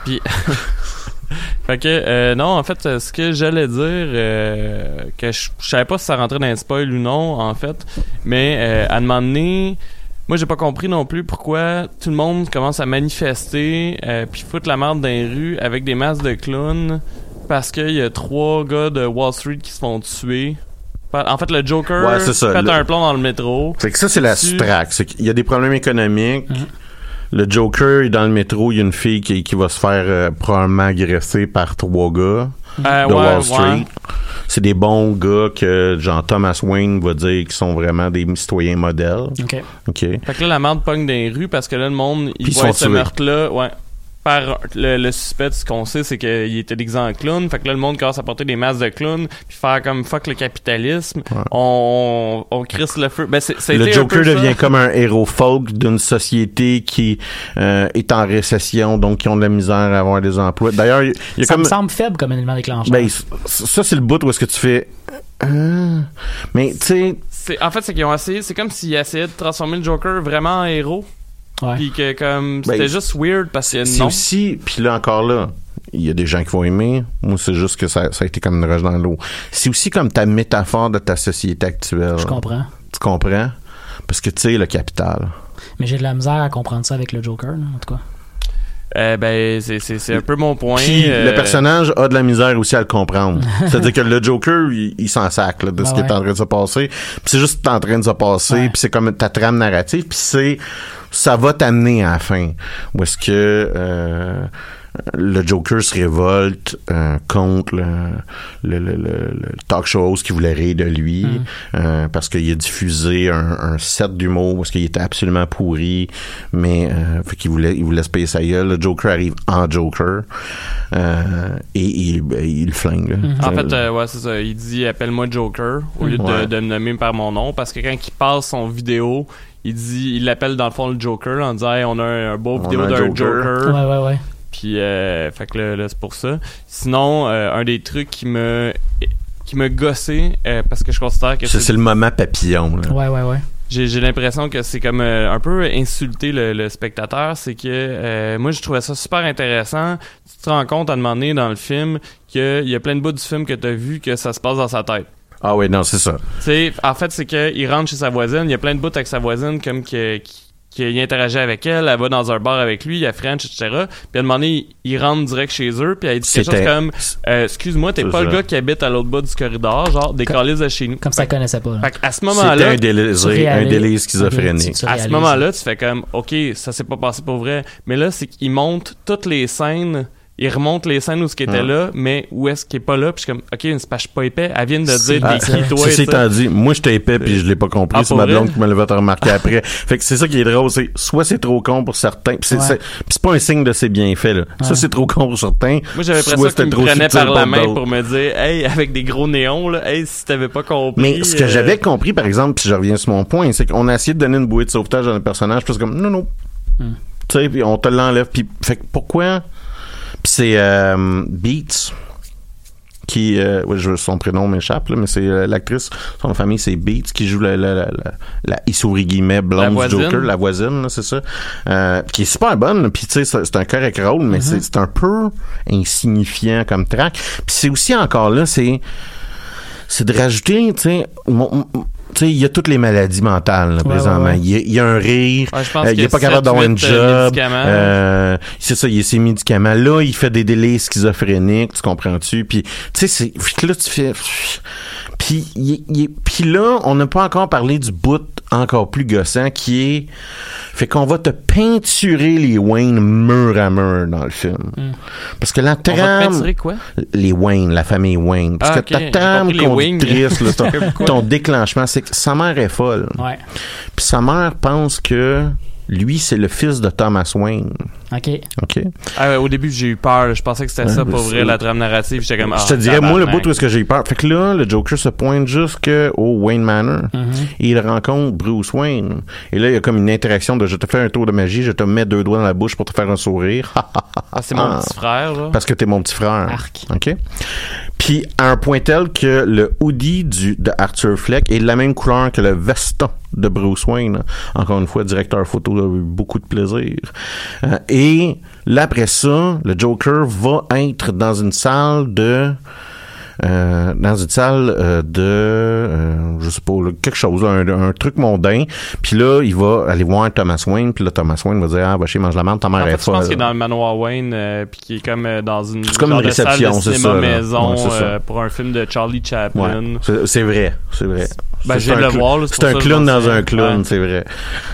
Speaker 6: Puis, fait que, euh, non, en fait, euh, ce que j'allais dire, euh, que je, je savais pas si ça rentrait dans un spoil ou non, en fait, mais euh, à un moment donné, moi, j'ai pas compris non plus pourquoi tout le monde commence à manifester puis foutre la merde dans les rues avec des masques de clowns parce qu'il y a trois gars de Wall Street qui se font tuer. En fait, le Joker
Speaker 7: Ouais, ça, le-
Speaker 6: un plomb dans le métro.
Speaker 7: C'est que ça, c'est la. C'est qu'il y a des problèmes économiques. Le Joker est dans le métro, il y a une fille qui, qui va se faire euh, probablement agresser par trois gars
Speaker 6: Euh,
Speaker 7: de
Speaker 6: ouais,
Speaker 7: Wall
Speaker 6: ouais.
Speaker 7: Street. C'est des bons gars que Jean Thomas Wayne va dire qu'ils sont vraiment des citoyens modèles.
Speaker 8: OK.
Speaker 7: OK.
Speaker 6: Fait que là, la merde pogne dans les rues parce que là, le monde, il voit ce meurtre-là, ouais. Par le, le suspect, ce qu'on sait, c'est qu'il était déguisé en clown. Fait que là, le monde commence à porter des masques de clown, puis faire comme fuck le capitalisme. On, on crisse le feu. Ben, c'est, ça a
Speaker 7: Le Joker
Speaker 6: ça.
Speaker 7: devient comme un héros folk d'une société qui euh, est en récession, donc qui ont de la misère à avoir des emplois. D'ailleurs, il y a
Speaker 8: Ça
Speaker 7: comme...
Speaker 8: me semble faible comme élément déclencheur.
Speaker 7: Ben, c- ça, c'est le bout où est-ce que tu fais... euh, mais, tu sais,
Speaker 6: C'est, en fait, c'est qu'ils ont essayé, c'est comme s'ils essayaient de transformer le Joker vraiment en héros.
Speaker 8: Ouais.
Speaker 6: Puis que comme,
Speaker 7: Ben,
Speaker 6: c'était juste weird parce que
Speaker 7: C'est
Speaker 6: non.
Speaker 7: aussi, puis là encore là, il y a des gens qui vont aimer. Moi, c'est juste que ça, ça a été comme une roche dans l'eau. C'est aussi comme ta métaphore de ta société actuelle.
Speaker 8: Je comprends.
Speaker 7: Tu comprends? Parce que tu sais, le capital.
Speaker 8: Mais j'ai de la misère à comprendre ça avec le Joker, là, en tout cas.
Speaker 6: Euh, ben, c'est, c'est, c'est un peu mon point.
Speaker 7: Puis
Speaker 6: euh,
Speaker 7: le personnage a de la misère aussi à le comprendre. C'est-à-dire que le Joker, il, il s'en sac là, de ce
Speaker 8: Ah
Speaker 7: qui est en train de se passer. Puis c'est juste en train de se passer.
Speaker 8: Ouais.
Speaker 7: Puis c'est comme ta trame narrative. Puis c'est ça va t'amener à la fin. Où est-ce que euh, le Joker se révolte euh, contre le, le, le, le- le talk show host qui voulait rire de lui
Speaker 8: Mm.
Speaker 7: euh, parce qu'il a diffusé un, un set d'humour parce qu'il était absolument pourri mais euh, fait qu'il voulait il voulait se payer sa gueule le Joker arrive en Joker euh, et il, ben, il flingue là.
Speaker 6: En fait, euh, ouais, c'est ça. Il dit appelle-moi Joker au lieu de me nommer par mon nom parce que quand il passe son vidéo, il dit, il l'appelle dans le fond le Joker en disant Hey, on a un, un beau
Speaker 7: On
Speaker 6: vidéo d'un
Speaker 7: Joker.
Speaker 6: Joker.
Speaker 8: Ouais, ouais, ouais.
Speaker 6: Puis, euh, fait que là, là, c'est pour ça. Sinon, euh, un des trucs qui me qui me gossé euh, parce que je considère que
Speaker 7: c'est le moment papillon là.
Speaker 8: Ouais, ouais, ouais.
Speaker 6: j'ai l'impression que c'est comme euh, un peu insulter le, le spectateur. C'est que euh, moi, je trouvais ça super intéressant. Tu te rends compte à un moment donné dans le film qu'il y a plein de bouts du film que tu as vu que ça se passe dans sa tête.
Speaker 7: Ah oui non c'est ça
Speaker 6: Tu sais, en fait, c'est qu'il rentre chez sa voisine, il y a plein de bouts avec sa voisine, comme que, qui- qu'il interagit avec elle, elle va dans un bar avec lui, il y a French, etc. Puis à un moment donné, il, il rentre direct chez eux, puis elle dit quelque chose
Speaker 7: C'était-
Speaker 6: comme euh, Excuse-moi, t'es pas le gars qui habite à l'autre bout du corridor, genre, des calices de chez nous.
Speaker 8: Comme ça, elle connaissait pas. là.
Speaker 6: Fait qu'à ce
Speaker 7: c'était
Speaker 6: moment-là,
Speaker 7: un délire un délire schizophrénique
Speaker 6: à ce moment-là, tu fais comme, OK, ça s'est pas passé pour vrai. Mais là, c'est qu'il monte toutes les scènes, il remonte les scènes où ce qui était
Speaker 7: Ouais.
Speaker 6: là, mais où est-ce qu'il est pas là, puis je suis comme, OK, je suis pas épais. Elle vient de dire,
Speaker 8: Ah,
Speaker 6: t'es qui, toi,
Speaker 7: Ceci étant dit, moi j'étais épais puis je l'ai pas compris.
Speaker 6: Ah,
Speaker 7: c'est ma blonde qui me l'a fait remarquer après. Fait que c'est ça qui est drôle, c'est soit c'est trop con pour certains, puis c'est
Speaker 8: Ouais.
Speaker 7: c'est- puis c'est pas un signe de ses bienfaits là.
Speaker 8: Ouais.
Speaker 7: Ça c'est trop con pour certains.
Speaker 6: Moi, j'avais l'impression qu'il me
Speaker 7: trop
Speaker 6: prenait par la main pour me dire, hey, avec des gros néons, là, hey, si t'avais pas compris.
Speaker 7: Mais ce que
Speaker 6: euh,
Speaker 7: j'avais compris, par exemple, puis je reviens sur mon point, c'est qu'on a essayé de donner une bouée de sauvetage à un personnage, puis c'est comme non non,
Speaker 8: Hmm.
Speaker 7: tu sais, puis on te l'enlève, puis fait que pourquoi c'est euh, Beats qui, euh, ouais, je, son prénom m'échappe là, mais c'est euh, l'actrice, son famille c'est Beats qui joue la la la, la, la il s'ouvrit guillemets
Speaker 6: La
Speaker 7: blonde
Speaker 6: voisine.
Speaker 7: Joker, la voisine, là, c'est ça, euh, qui est super bonne, puis tu sais c'est un correct rôle, mais c'est c'est un peu insignifiant comme track, puis c'est aussi encore là, c'est c'est de rajouter, tu sais, il y a toutes les maladies mentales, là,
Speaker 8: Ouais,
Speaker 7: présentement.
Speaker 8: ouais, ouais.
Speaker 7: Il, y y a un rire, euh, il est pas capable d'avoir
Speaker 6: huit, euh,
Speaker 7: job. euh, c'est ça, il y a ses médicaments. Là, il fait des délais schizophréniques, tu comprends-tu? Puis, tu sais, là, tu fais... Puis, là, on n'a pas encore parlé du bout encore plus gossant qui est... Fait qu'on va te peinturer les Wayne mur à mur dans le film. Parce que la trame
Speaker 6: quoi?
Speaker 7: les Wayne, la famille Wayne. Parce
Speaker 6: Ah,
Speaker 7: que ta trame conductrice, là, ton, ton déclenchement, c'est que sa mère est folle.
Speaker 8: Ouais.
Speaker 7: Puis sa mère pense que lui, c'est le fils de Thomas Wayne.
Speaker 8: OK.
Speaker 7: OK?
Speaker 6: Ah, ouais, au début, j'ai eu peur. Je pensais que c'était ça pour vrai, la trame narrative. J'étais comme,
Speaker 7: je te
Speaker 6: ah,
Speaker 7: dirais, moi, le bout où est-ce que j'ai eu peur. Fait que là, le Joker se pointe jusqu'au Wayne Manor. Et il rencontre Bruce Wayne. Et là, il y a comme une interaction de je te fais un tour de magie, je te mets deux doigts dans la bouche pour te faire un sourire.
Speaker 6: Ah, c'est mon petit frère, là.
Speaker 7: Parce que t'es mon petit frère.
Speaker 8: Arc.
Speaker 7: OK? Puis, à un point tel que le hoodie du, de Arthur Fleck est de la même couleur que le veston de Bruce Wayne. Encore une fois, directeur photo a eu beaucoup de plaisir. Euh, et là, après ça, le Joker va être dans une salle de... euh, dans une salle euh, de euh, je sais pas là, quelque chose un, un truc mondain puis là il va aller voir Thomas Wayne puis là Thomas Wayne va dire ah va chez mange la merde ta mère
Speaker 6: En
Speaker 7: est
Speaker 6: fait, je pense
Speaker 7: folle
Speaker 6: qu'il est dans le manoir Wayne, euh, puis qui est comme euh, dans une,
Speaker 7: C'est comme une réception,
Speaker 6: de
Speaker 7: c'est
Speaker 6: cinéma
Speaker 7: ça,
Speaker 6: maison
Speaker 7: Ouais, ça.
Speaker 6: euh, pour un film de Charlie Chaplin.
Speaker 7: Ouais, c'est vrai, c'est vrai.
Speaker 6: Ben, le voir, c'est
Speaker 7: un clown dans un clown,
Speaker 6: Ouais.
Speaker 7: c'est vrai.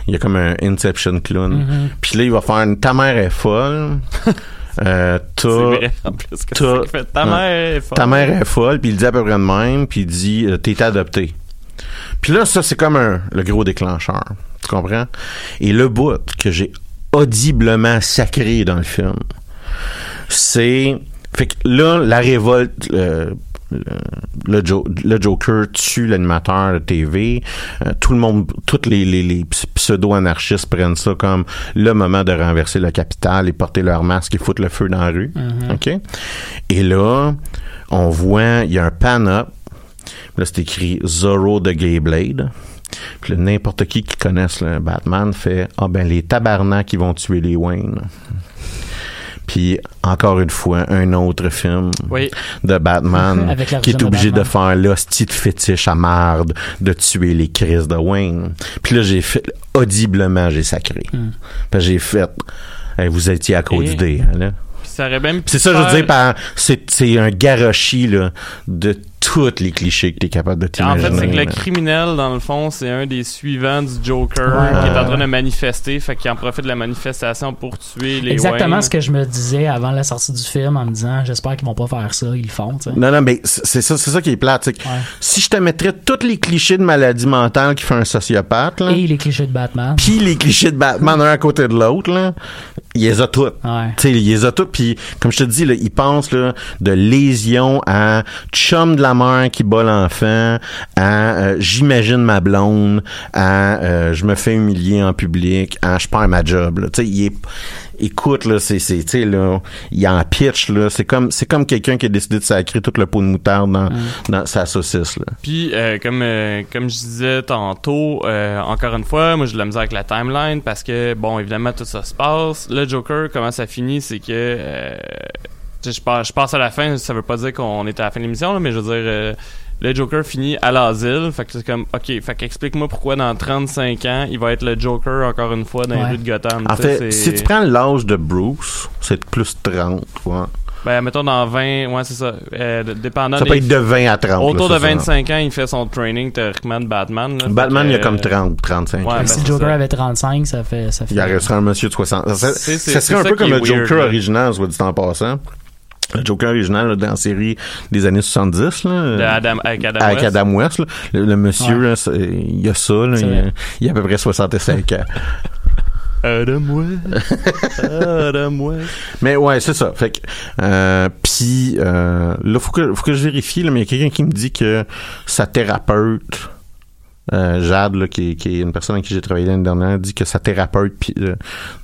Speaker 7: Il y a comme un Inception clown. Puis là, il va faire une ta mère est folle. euh, t'as-.
Speaker 6: Ta mère est folle.
Speaker 7: ta mère est folle, puis il dit à peu près de même, puis il dit euh, t'es adopté. Puis là, ça, c'est comme un, le gros déclencheur. Tu comprends? Et le bout que j'ai audiblement sacré dans le film, c'est... Fait que là, la révolte... euh, le, le, Jo- le Joker tue l'animateur de TV. Euh, tout le monde, tous les, les, les ps- pseudo-anarchistes prennent ça comme le moment de renverser le capital et porter leur masque et foutre le feu dans la rue. OK? Et là, on voit, il y a un pan-up. Là, c'est écrit Zorro de Gay Blade. Puis n'importe qui qui connaisse le Batman fait Ah ben les tabarnaks qui vont tuer les Wayne. Puis encore une fois, un autre film
Speaker 6: Oui.
Speaker 7: de Batman qui est
Speaker 8: de
Speaker 7: obligé de faire l'hostie de fétiche à marde de tuer les crises de Wayne. Puis là, j'ai fait audiblement, j'ai sacré. Puis j'ai fait eh, vous étiez à cause
Speaker 6: Et-
Speaker 7: du dé, hein, là.
Speaker 6: Puis ça aurait même pu
Speaker 7: C'est ça, je veux dire, par, c'est, c'est un garochi, là, de tous les clichés que t'es capable de
Speaker 6: En
Speaker 7: t'imaginer.
Speaker 6: fait, c'est que le criminel, dans le fond, c'est un des suivants du Joker
Speaker 8: Ouais.
Speaker 6: qui est en train de manifester, fait qu'il en profite de la manifestation pour tuer les
Speaker 8: Exactement
Speaker 6: Wayne.
Speaker 8: ce que je me disais avant la sortie du film en me disant j'espère qu'ils vont pas faire ça, ils le font.
Speaker 7: Non, non, mais c'est ça, c'est ça qui est plate.
Speaker 8: Ouais.
Speaker 7: Si je te mettrais tous les clichés de maladie mentale qui fait un sociopathe, là,
Speaker 8: Et les clichés de Batman.
Speaker 7: puis les clichés de Batman un à côté de l'autre, là, il les a toutes.
Speaker 8: Ouais.
Speaker 7: Tu sais, il les a toutes, puis comme je te dis, là, il pense là, de lésion à chum de la mère qui bat l'enfant, à euh, j'imagine ma blonde, à euh, je me fais humilier en public, à je perds ma job. Tu sais, il est écoute là c'est c'est tu sais là il en pitch là c'est comme c'est comme quelqu'un qui a décidé de sacrer tout le pot de moutarde dans, dans sa saucisse là
Speaker 6: Puis, euh, comme, euh, comme je disais tantôt, euh, encore une fois, moi j'ai de la misère avec la timeline parce que, bon, évidemment, tout ça se passe. Le Joker, comment ça finit, c'est que. Je passe, je passe à la fin, ça veut pas dire qu'on est à la fin de l'émission, là, mais je veux dire. euh, le Joker finit à l'asile, fait que c'est comme, ok, fait qu'explique-moi pourquoi dans 35 ans, il va être le Joker encore une fois dans les
Speaker 8: Ouais.
Speaker 6: rues de Gotham.
Speaker 7: en fait si tu prends l'âge de Bruce c'est plus 30 ouais.
Speaker 6: Ben, mettons dans 20, ouais, c'est ça. Euh, dépendant
Speaker 7: ça peut être de 20 à 30
Speaker 6: Autour
Speaker 7: là,
Speaker 6: de
Speaker 7: c'est ça.
Speaker 6: 25 ans, il fait son training théoriquement de Batman. là.
Speaker 7: Batman
Speaker 6: Fait
Speaker 7: il y a
Speaker 6: que,
Speaker 7: comme
Speaker 6: euh,
Speaker 7: 30 35
Speaker 6: ouais,
Speaker 7: ans.
Speaker 6: ben,
Speaker 8: si Joker
Speaker 6: ça.
Speaker 8: avait 35, ça fait. Ça fait
Speaker 7: Il resterait un monsieur de 60. Ça, serait- un peu comme le Joker original, soit dit en passant. Le Joker original là, dans la série des années 70, là,
Speaker 6: de Adam, avec Adam
Speaker 7: avec
Speaker 6: West.
Speaker 7: Adam West. là. Le, le monsieur,
Speaker 8: Ouais.
Speaker 7: là, il y a ça, là, il, il a à peu près 65 ans.
Speaker 6: Adam West. Adam West.
Speaker 7: Mais ouais, c'est ça. Fait que, euh, puis euh, là, faut que, faut que je vérifie, là, mais il y a quelqu'un qui me dit que sa thérapeute, euh, Jade, là, qui, est- qui est une personne avec qui j'ai travaillé l'année dernière, dit que sa thérapeute, puis euh,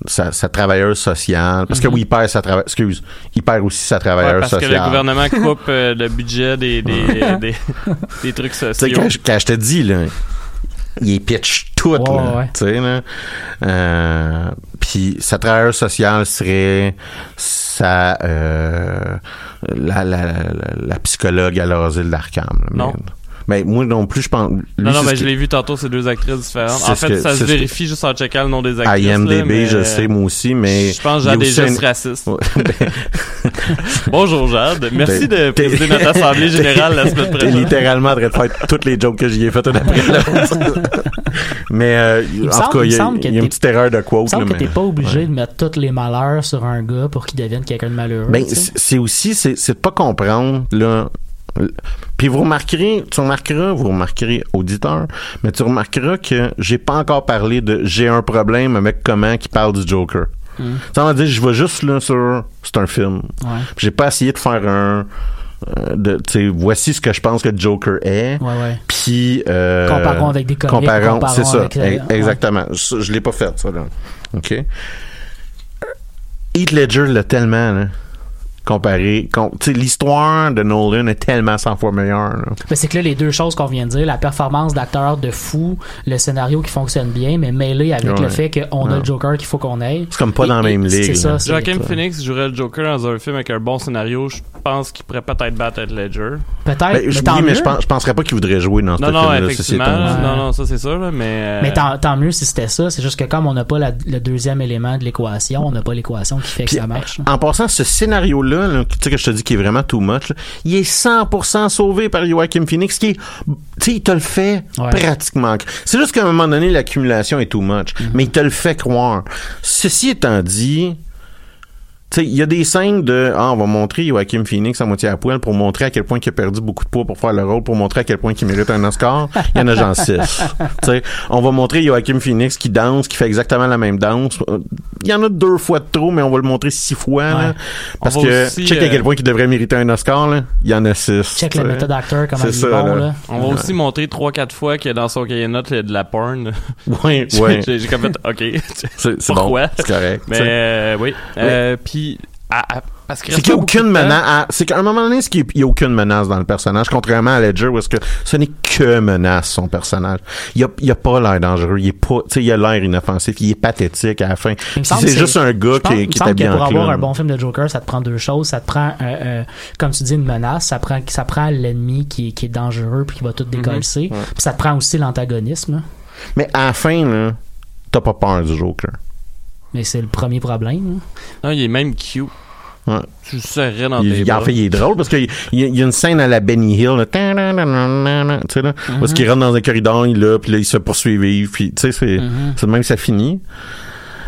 Speaker 7: sa, sa travailleuse sociale, parce que oui, il perd sa travailleuse, excuse, il perd aussi sa
Speaker 6: Ouais,
Speaker 7: travailleuse
Speaker 6: parce que
Speaker 7: sociale.
Speaker 6: le gouvernement coupe euh, le budget des, des, des, des trucs
Speaker 7: Tu sais,
Speaker 6: sociaux.
Speaker 7: quand, je- quand je te dis, là, il est pitch tout,
Speaker 8: Ouais,
Speaker 7: là.
Speaker 8: ouais.
Speaker 7: Tu sais, là. Euh, puis sa travailleuse sociale serait sa, euh, la, la, la, la psychologue à l'asile d'Arkham.
Speaker 6: Non.
Speaker 7: Mais, mais moi non plus, je pense. lui,
Speaker 6: non, non, ben,
Speaker 7: ce
Speaker 6: je
Speaker 7: que-
Speaker 6: l'ai vu tantôt, c'est deux actrices différentes. En fait,
Speaker 7: que-
Speaker 6: ça se
Speaker 7: ce que-
Speaker 6: vérifie juste en checkant le nom des actrices.
Speaker 7: IMDB,
Speaker 6: là, mais,
Speaker 7: je sais, moi aussi, mais.
Speaker 6: Je pense que
Speaker 7: il
Speaker 6: Jade est juste
Speaker 7: un-
Speaker 6: raciste.
Speaker 7: Ben,
Speaker 6: Bonjour Jade. Merci
Speaker 7: Ben,
Speaker 6: de
Speaker 7: t'es-
Speaker 6: présider notre assemblée générale la semaine
Speaker 7: T'es
Speaker 6: prochaine.
Speaker 7: littéralement en train de faire toutes les jokes que j'y ai faites une après l'autre. Mais, euh,
Speaker 8: me
Speaker 7: en
Speaker 8: semble-
Speaker 7: tout cas,
Speaker 8: il
Speaker 7: il y a, il y a une
Speaker 8: t'es-
Speaker 7: petite erreur de
Speaker 8: Il
Speaker 7: quote.
Speaker 8: me semble que t'es
Speaker 7: mais-
Speaker 8: pas obligé de mettre tous les malheurs sur un gars pour qu'il devienne quelqu'un de malheureux.
Speaker 7: Ben, c'est c'est aussi, c'est c'est de pas comprendre, là. Puis vous remarquerez, tu remarqueras, vous remarquerez, auditeur, mais tu remarqueras que j'ai pas encore parlé de j'ai un problème avec comment qui parle du Joker.
Speaker 8: Hmm.
Speaker 7: Ça veut dire, je vais juste là sur, c'est un film.
Speaker 8: Ouais.
Speaker 7: J'ai pas essayé de faire un, euh, de, voici ce que je pense que Joker est. Puis euh,
Speaker 8: Comparons avec des comics,
Speaker 7: comparons, c'est ça,
Speaker 8: avec, euh,
Speaker 7: exactement. Je l'ai pas fait ça là. Ok. Heath Ledger l'a tellement là, comparé. com- tu sais, l'histoire de Nolan est tellement 100 fois meilleure. là.
Speaker 8: Mais c'est que là, les deux choses qu'on vient de dire, la performance d'acteur de fou, le scénario qui fonctionne bien, mais mêlé avec
Speaker 7: Ouais.
Speaker 8: le fait qu'on a le Joker qu'il faut qu'on ait.
Speaker 7: C'est comme pas
Speaker 8: Et-
Speaker 7: dans la même ligue.
Speaker 8: C'est
Speaker 6: Joaquin Phoenix jouerait le Joker dans un film avec un bon scénario. Je pense qu'il pourrait peut-être battre Heath Ledger.
Speaker 8: Peut-être.
Speaker 7: Ben,
Speaker 8: mais
Speaker 7: oui, mais je, pense, je penserais pas qu'il voudrait jouer dans ce
Speaker 6: Non, non,
Speaker 7: film-là.
Speaker 6: effectivement. Non, non, ça c'est sûr, là, mais. euh,
Speaker 8: Mais tant, tant mieux si c'était ça. C'est juste que comme on n'a pas la- le deuxième élément de l'équation, on n'a pas l'équation qui fait que ça marche.
Speaker 7: En passant, ce scénario-là, là, tu sais que je te dis qui est vraiment too much, là, il est 100% sauvé par Joaquin Phoenix, qui est, tu sais, il te le fait
Speaker 8: Ouais.
Speaker 7: pratiquement. C'est juste qu'à un moment donné, l'accumulation est too much,
Speaker 8: Mm-hmm.
Speaker 7: mais il te le fait croire. Ceci étant dit, il y a des scènes de ah on va montrer Joaquin Phoenix à moitié à poil pour montrer à quel point il a perdu beaucoup de poids pour faire le rôle, pour montrer à quel point il mérite un Oscar. Il y en a genre six. On va montrer Joaquin Phoenix qui danse, qui fait exactement la même danse. Il y en a deux fois de trop, mais on va le montrer six fois. là. Parce que
Speaker 6: aussi,
Speaker 7: check à
Speaker 6: euh,
Speaker 7: quel point il devrait mériter un Oscar. Là. Il y en a six.
Speaker 8: Check
Speaker 7: tu
Speaker 8: le
Speaker 7: sais.
Speaker 8: méthode acteur, comment il est
Speaker 7: ça,
Speaker 8: bon.
Speaker 7: là.
Speaker 8: Là.
Speaker 6: On va aussi montrer 3-4 fois que dans son cahier de notes, il y a de la porn.
Speaker 7: Ouais, ouais.
Speaker 6: J'ai comme fait, OK.
Speaker 7: C'est bon.
Speaker 6: Pourquoi?
Speaker 7: C'est correct.
Speaker 6: Mais euh, oui. Euh, Puis, à- à- parce que
Speaker 7: C'est qu'il n'y a aucune menace. à- C'est qu'à un moment donné, qu'il n'y a aucune menace dans le personnage, contrairement à Ledger, où est-ce que ce n'est que menace, son personnage. Il a, il a pas l'air dangereux. Il est pas, il a l'air inoffensif. Il est pathétique à la fin.
Speaker 8: Il
Speaker 7: C'est juste un gars
Speaker 8: pense-
Speaker 7: qui,
Speaker 8: il
Speaker 7: qui est
Speaker 8: que pour avoir un bon film de Joker, ça te prend deux choses. Ça te prend, euh, euh, comme tu dis, une menace. Ça prend, ça prend l'ennemi qui, est- qui est dangereux puis qui va tout
Speaker 7: Mhm.
Speaker 8: décoller. Puis ça te prend aussi l'antagonisme.
Speaker 7: Mais à la fin, là, t'as pas peur du Joker.
Speaker 8: Mais c'est le premier problème.
Speaker 6: Non, il est même cute.
Speaker 7: Ouais.
Speaker 6: Tu le serrais dans
Speaker 7: Il,
Speaker 6: tes
Speaker 7: il- en fait, il est drôle parce qu'il y, y a une scène à la Benny Hill, là, tu sais, là, parce qu'il rentre dans un corridor, il là, puis là, il se poursuit, puis tu sais, c'est
Speaker 8: Mhm.
Speaker 7: c'est de même que ça finit.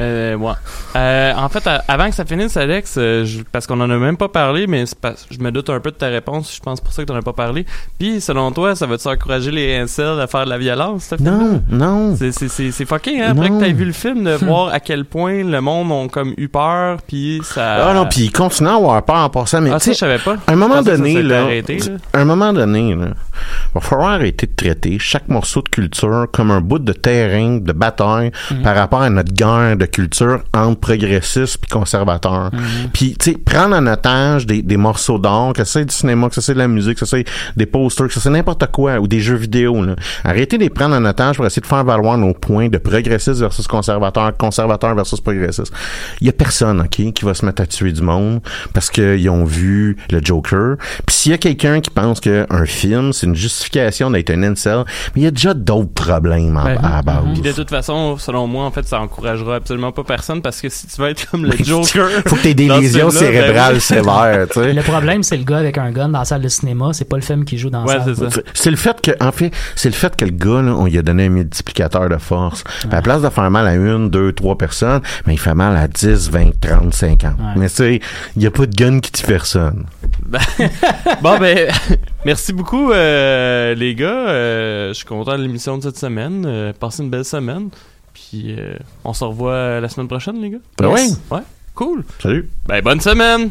Speaker 6: Euh, ouais. Euh, en fait, avant que ça finisse, Alex, euh, je- parce qu'on en a même pas parlé, mais je me doute un peu de ta réponse. Je pense pour ça que t'en as pas parlé. Puis, selon toi, ça va-tu encourager les incels à faire de la violence?
Speaker 7: Non, non.
Speaker 6: C'est, fucké, hein? Après
Speaker 7: Non.
Speaker 6: que t'aies vu le film, de voir à quel point le monde ont comme eu peur, puis ça...
Speaker 7: Ah non, puis il continue à avoir peur en passant, mais
Speaker 6: Ah,
Speaker 7: tu
Speaker 6: ça,
Speaker 7: sais,
Speaker 6: je savais pas.
Speaker 7: à un moment donné, là,
Speaker 6: arrêté, là.
Speaker 7: à un moment donné, là, va falloir arrêter de traiter chaque morceau de culture comme un bout de terrain de bataille
Speaker 6: Mhm.
Speaker 7: par rapport à notre guerre de culture entre progressistes puis conservateurs.
Speaker 6: Mhm.
Speaker 7: Puis, tu sais, prendre en otage des, des morceaux d'art, que c'est du cinéma, que c'est de la musique, que c'est des posters, que c'est n'importe quoi, ou des jeux vidéo, là. Arrêtez de les prendre en otage pour essayer de faire valoir nos points de progressistes versus conservateurs, conservateurs versus progressistes. Il y a personne, OK, qui va se mettre à tuer du monde parce qu'ils ont vu le Joker. Puis s'il y a quelqu'un qui pense qu'un film, c'est une justification d'être un incel, mais il y a déjà d'autres problèmes en-
Speaker 6: Ben,
Speaker 7: à base.
Speaker 6: Puis de toute façon, selon moi, en fait, ça encouragera absolument pas personne parce que si tu veux être comme le Joker.
Speaker 7: Faut que t'aies des lésions
Speaker 6: ben
Speaker 7: cérébrales sévères, tu sais.
Speaker 8: Le problème, c'est le gars avec un gun dans la salle de cinéma. C'est pas le film qui joue dans
Speaker 6: Ouais,
Speaker 8: la salle.
Speaker 6: c'est ça.
Speaker 7: C'est- C'est le fait que, en fait, c'est le fait que le gars, là, on lui a donné un multiplicateur de force. Puis à la place de faire mal à une, deux, trois personnes, mais il fait mal à 10, 20, 30, 50.
Speaker 8: Ouais.
Speaker 7: Mais tu sais, il n'y a pas de gun qui tue personne.
Speaker 6: Bon, ben, merci beaucoup, euh, les gars. Euh, je suis content de l'émission de cette semaine. Euh, passez une belle semaine. Puis, euh, on se revoit la semaine prochaine, les gars.
Speaker 7: Ben
Speaker 8: Yes.
Speaker 6: Ouais, cool.
Speaker 7: Salut.
Speaker 6: Ben, bonne semaine!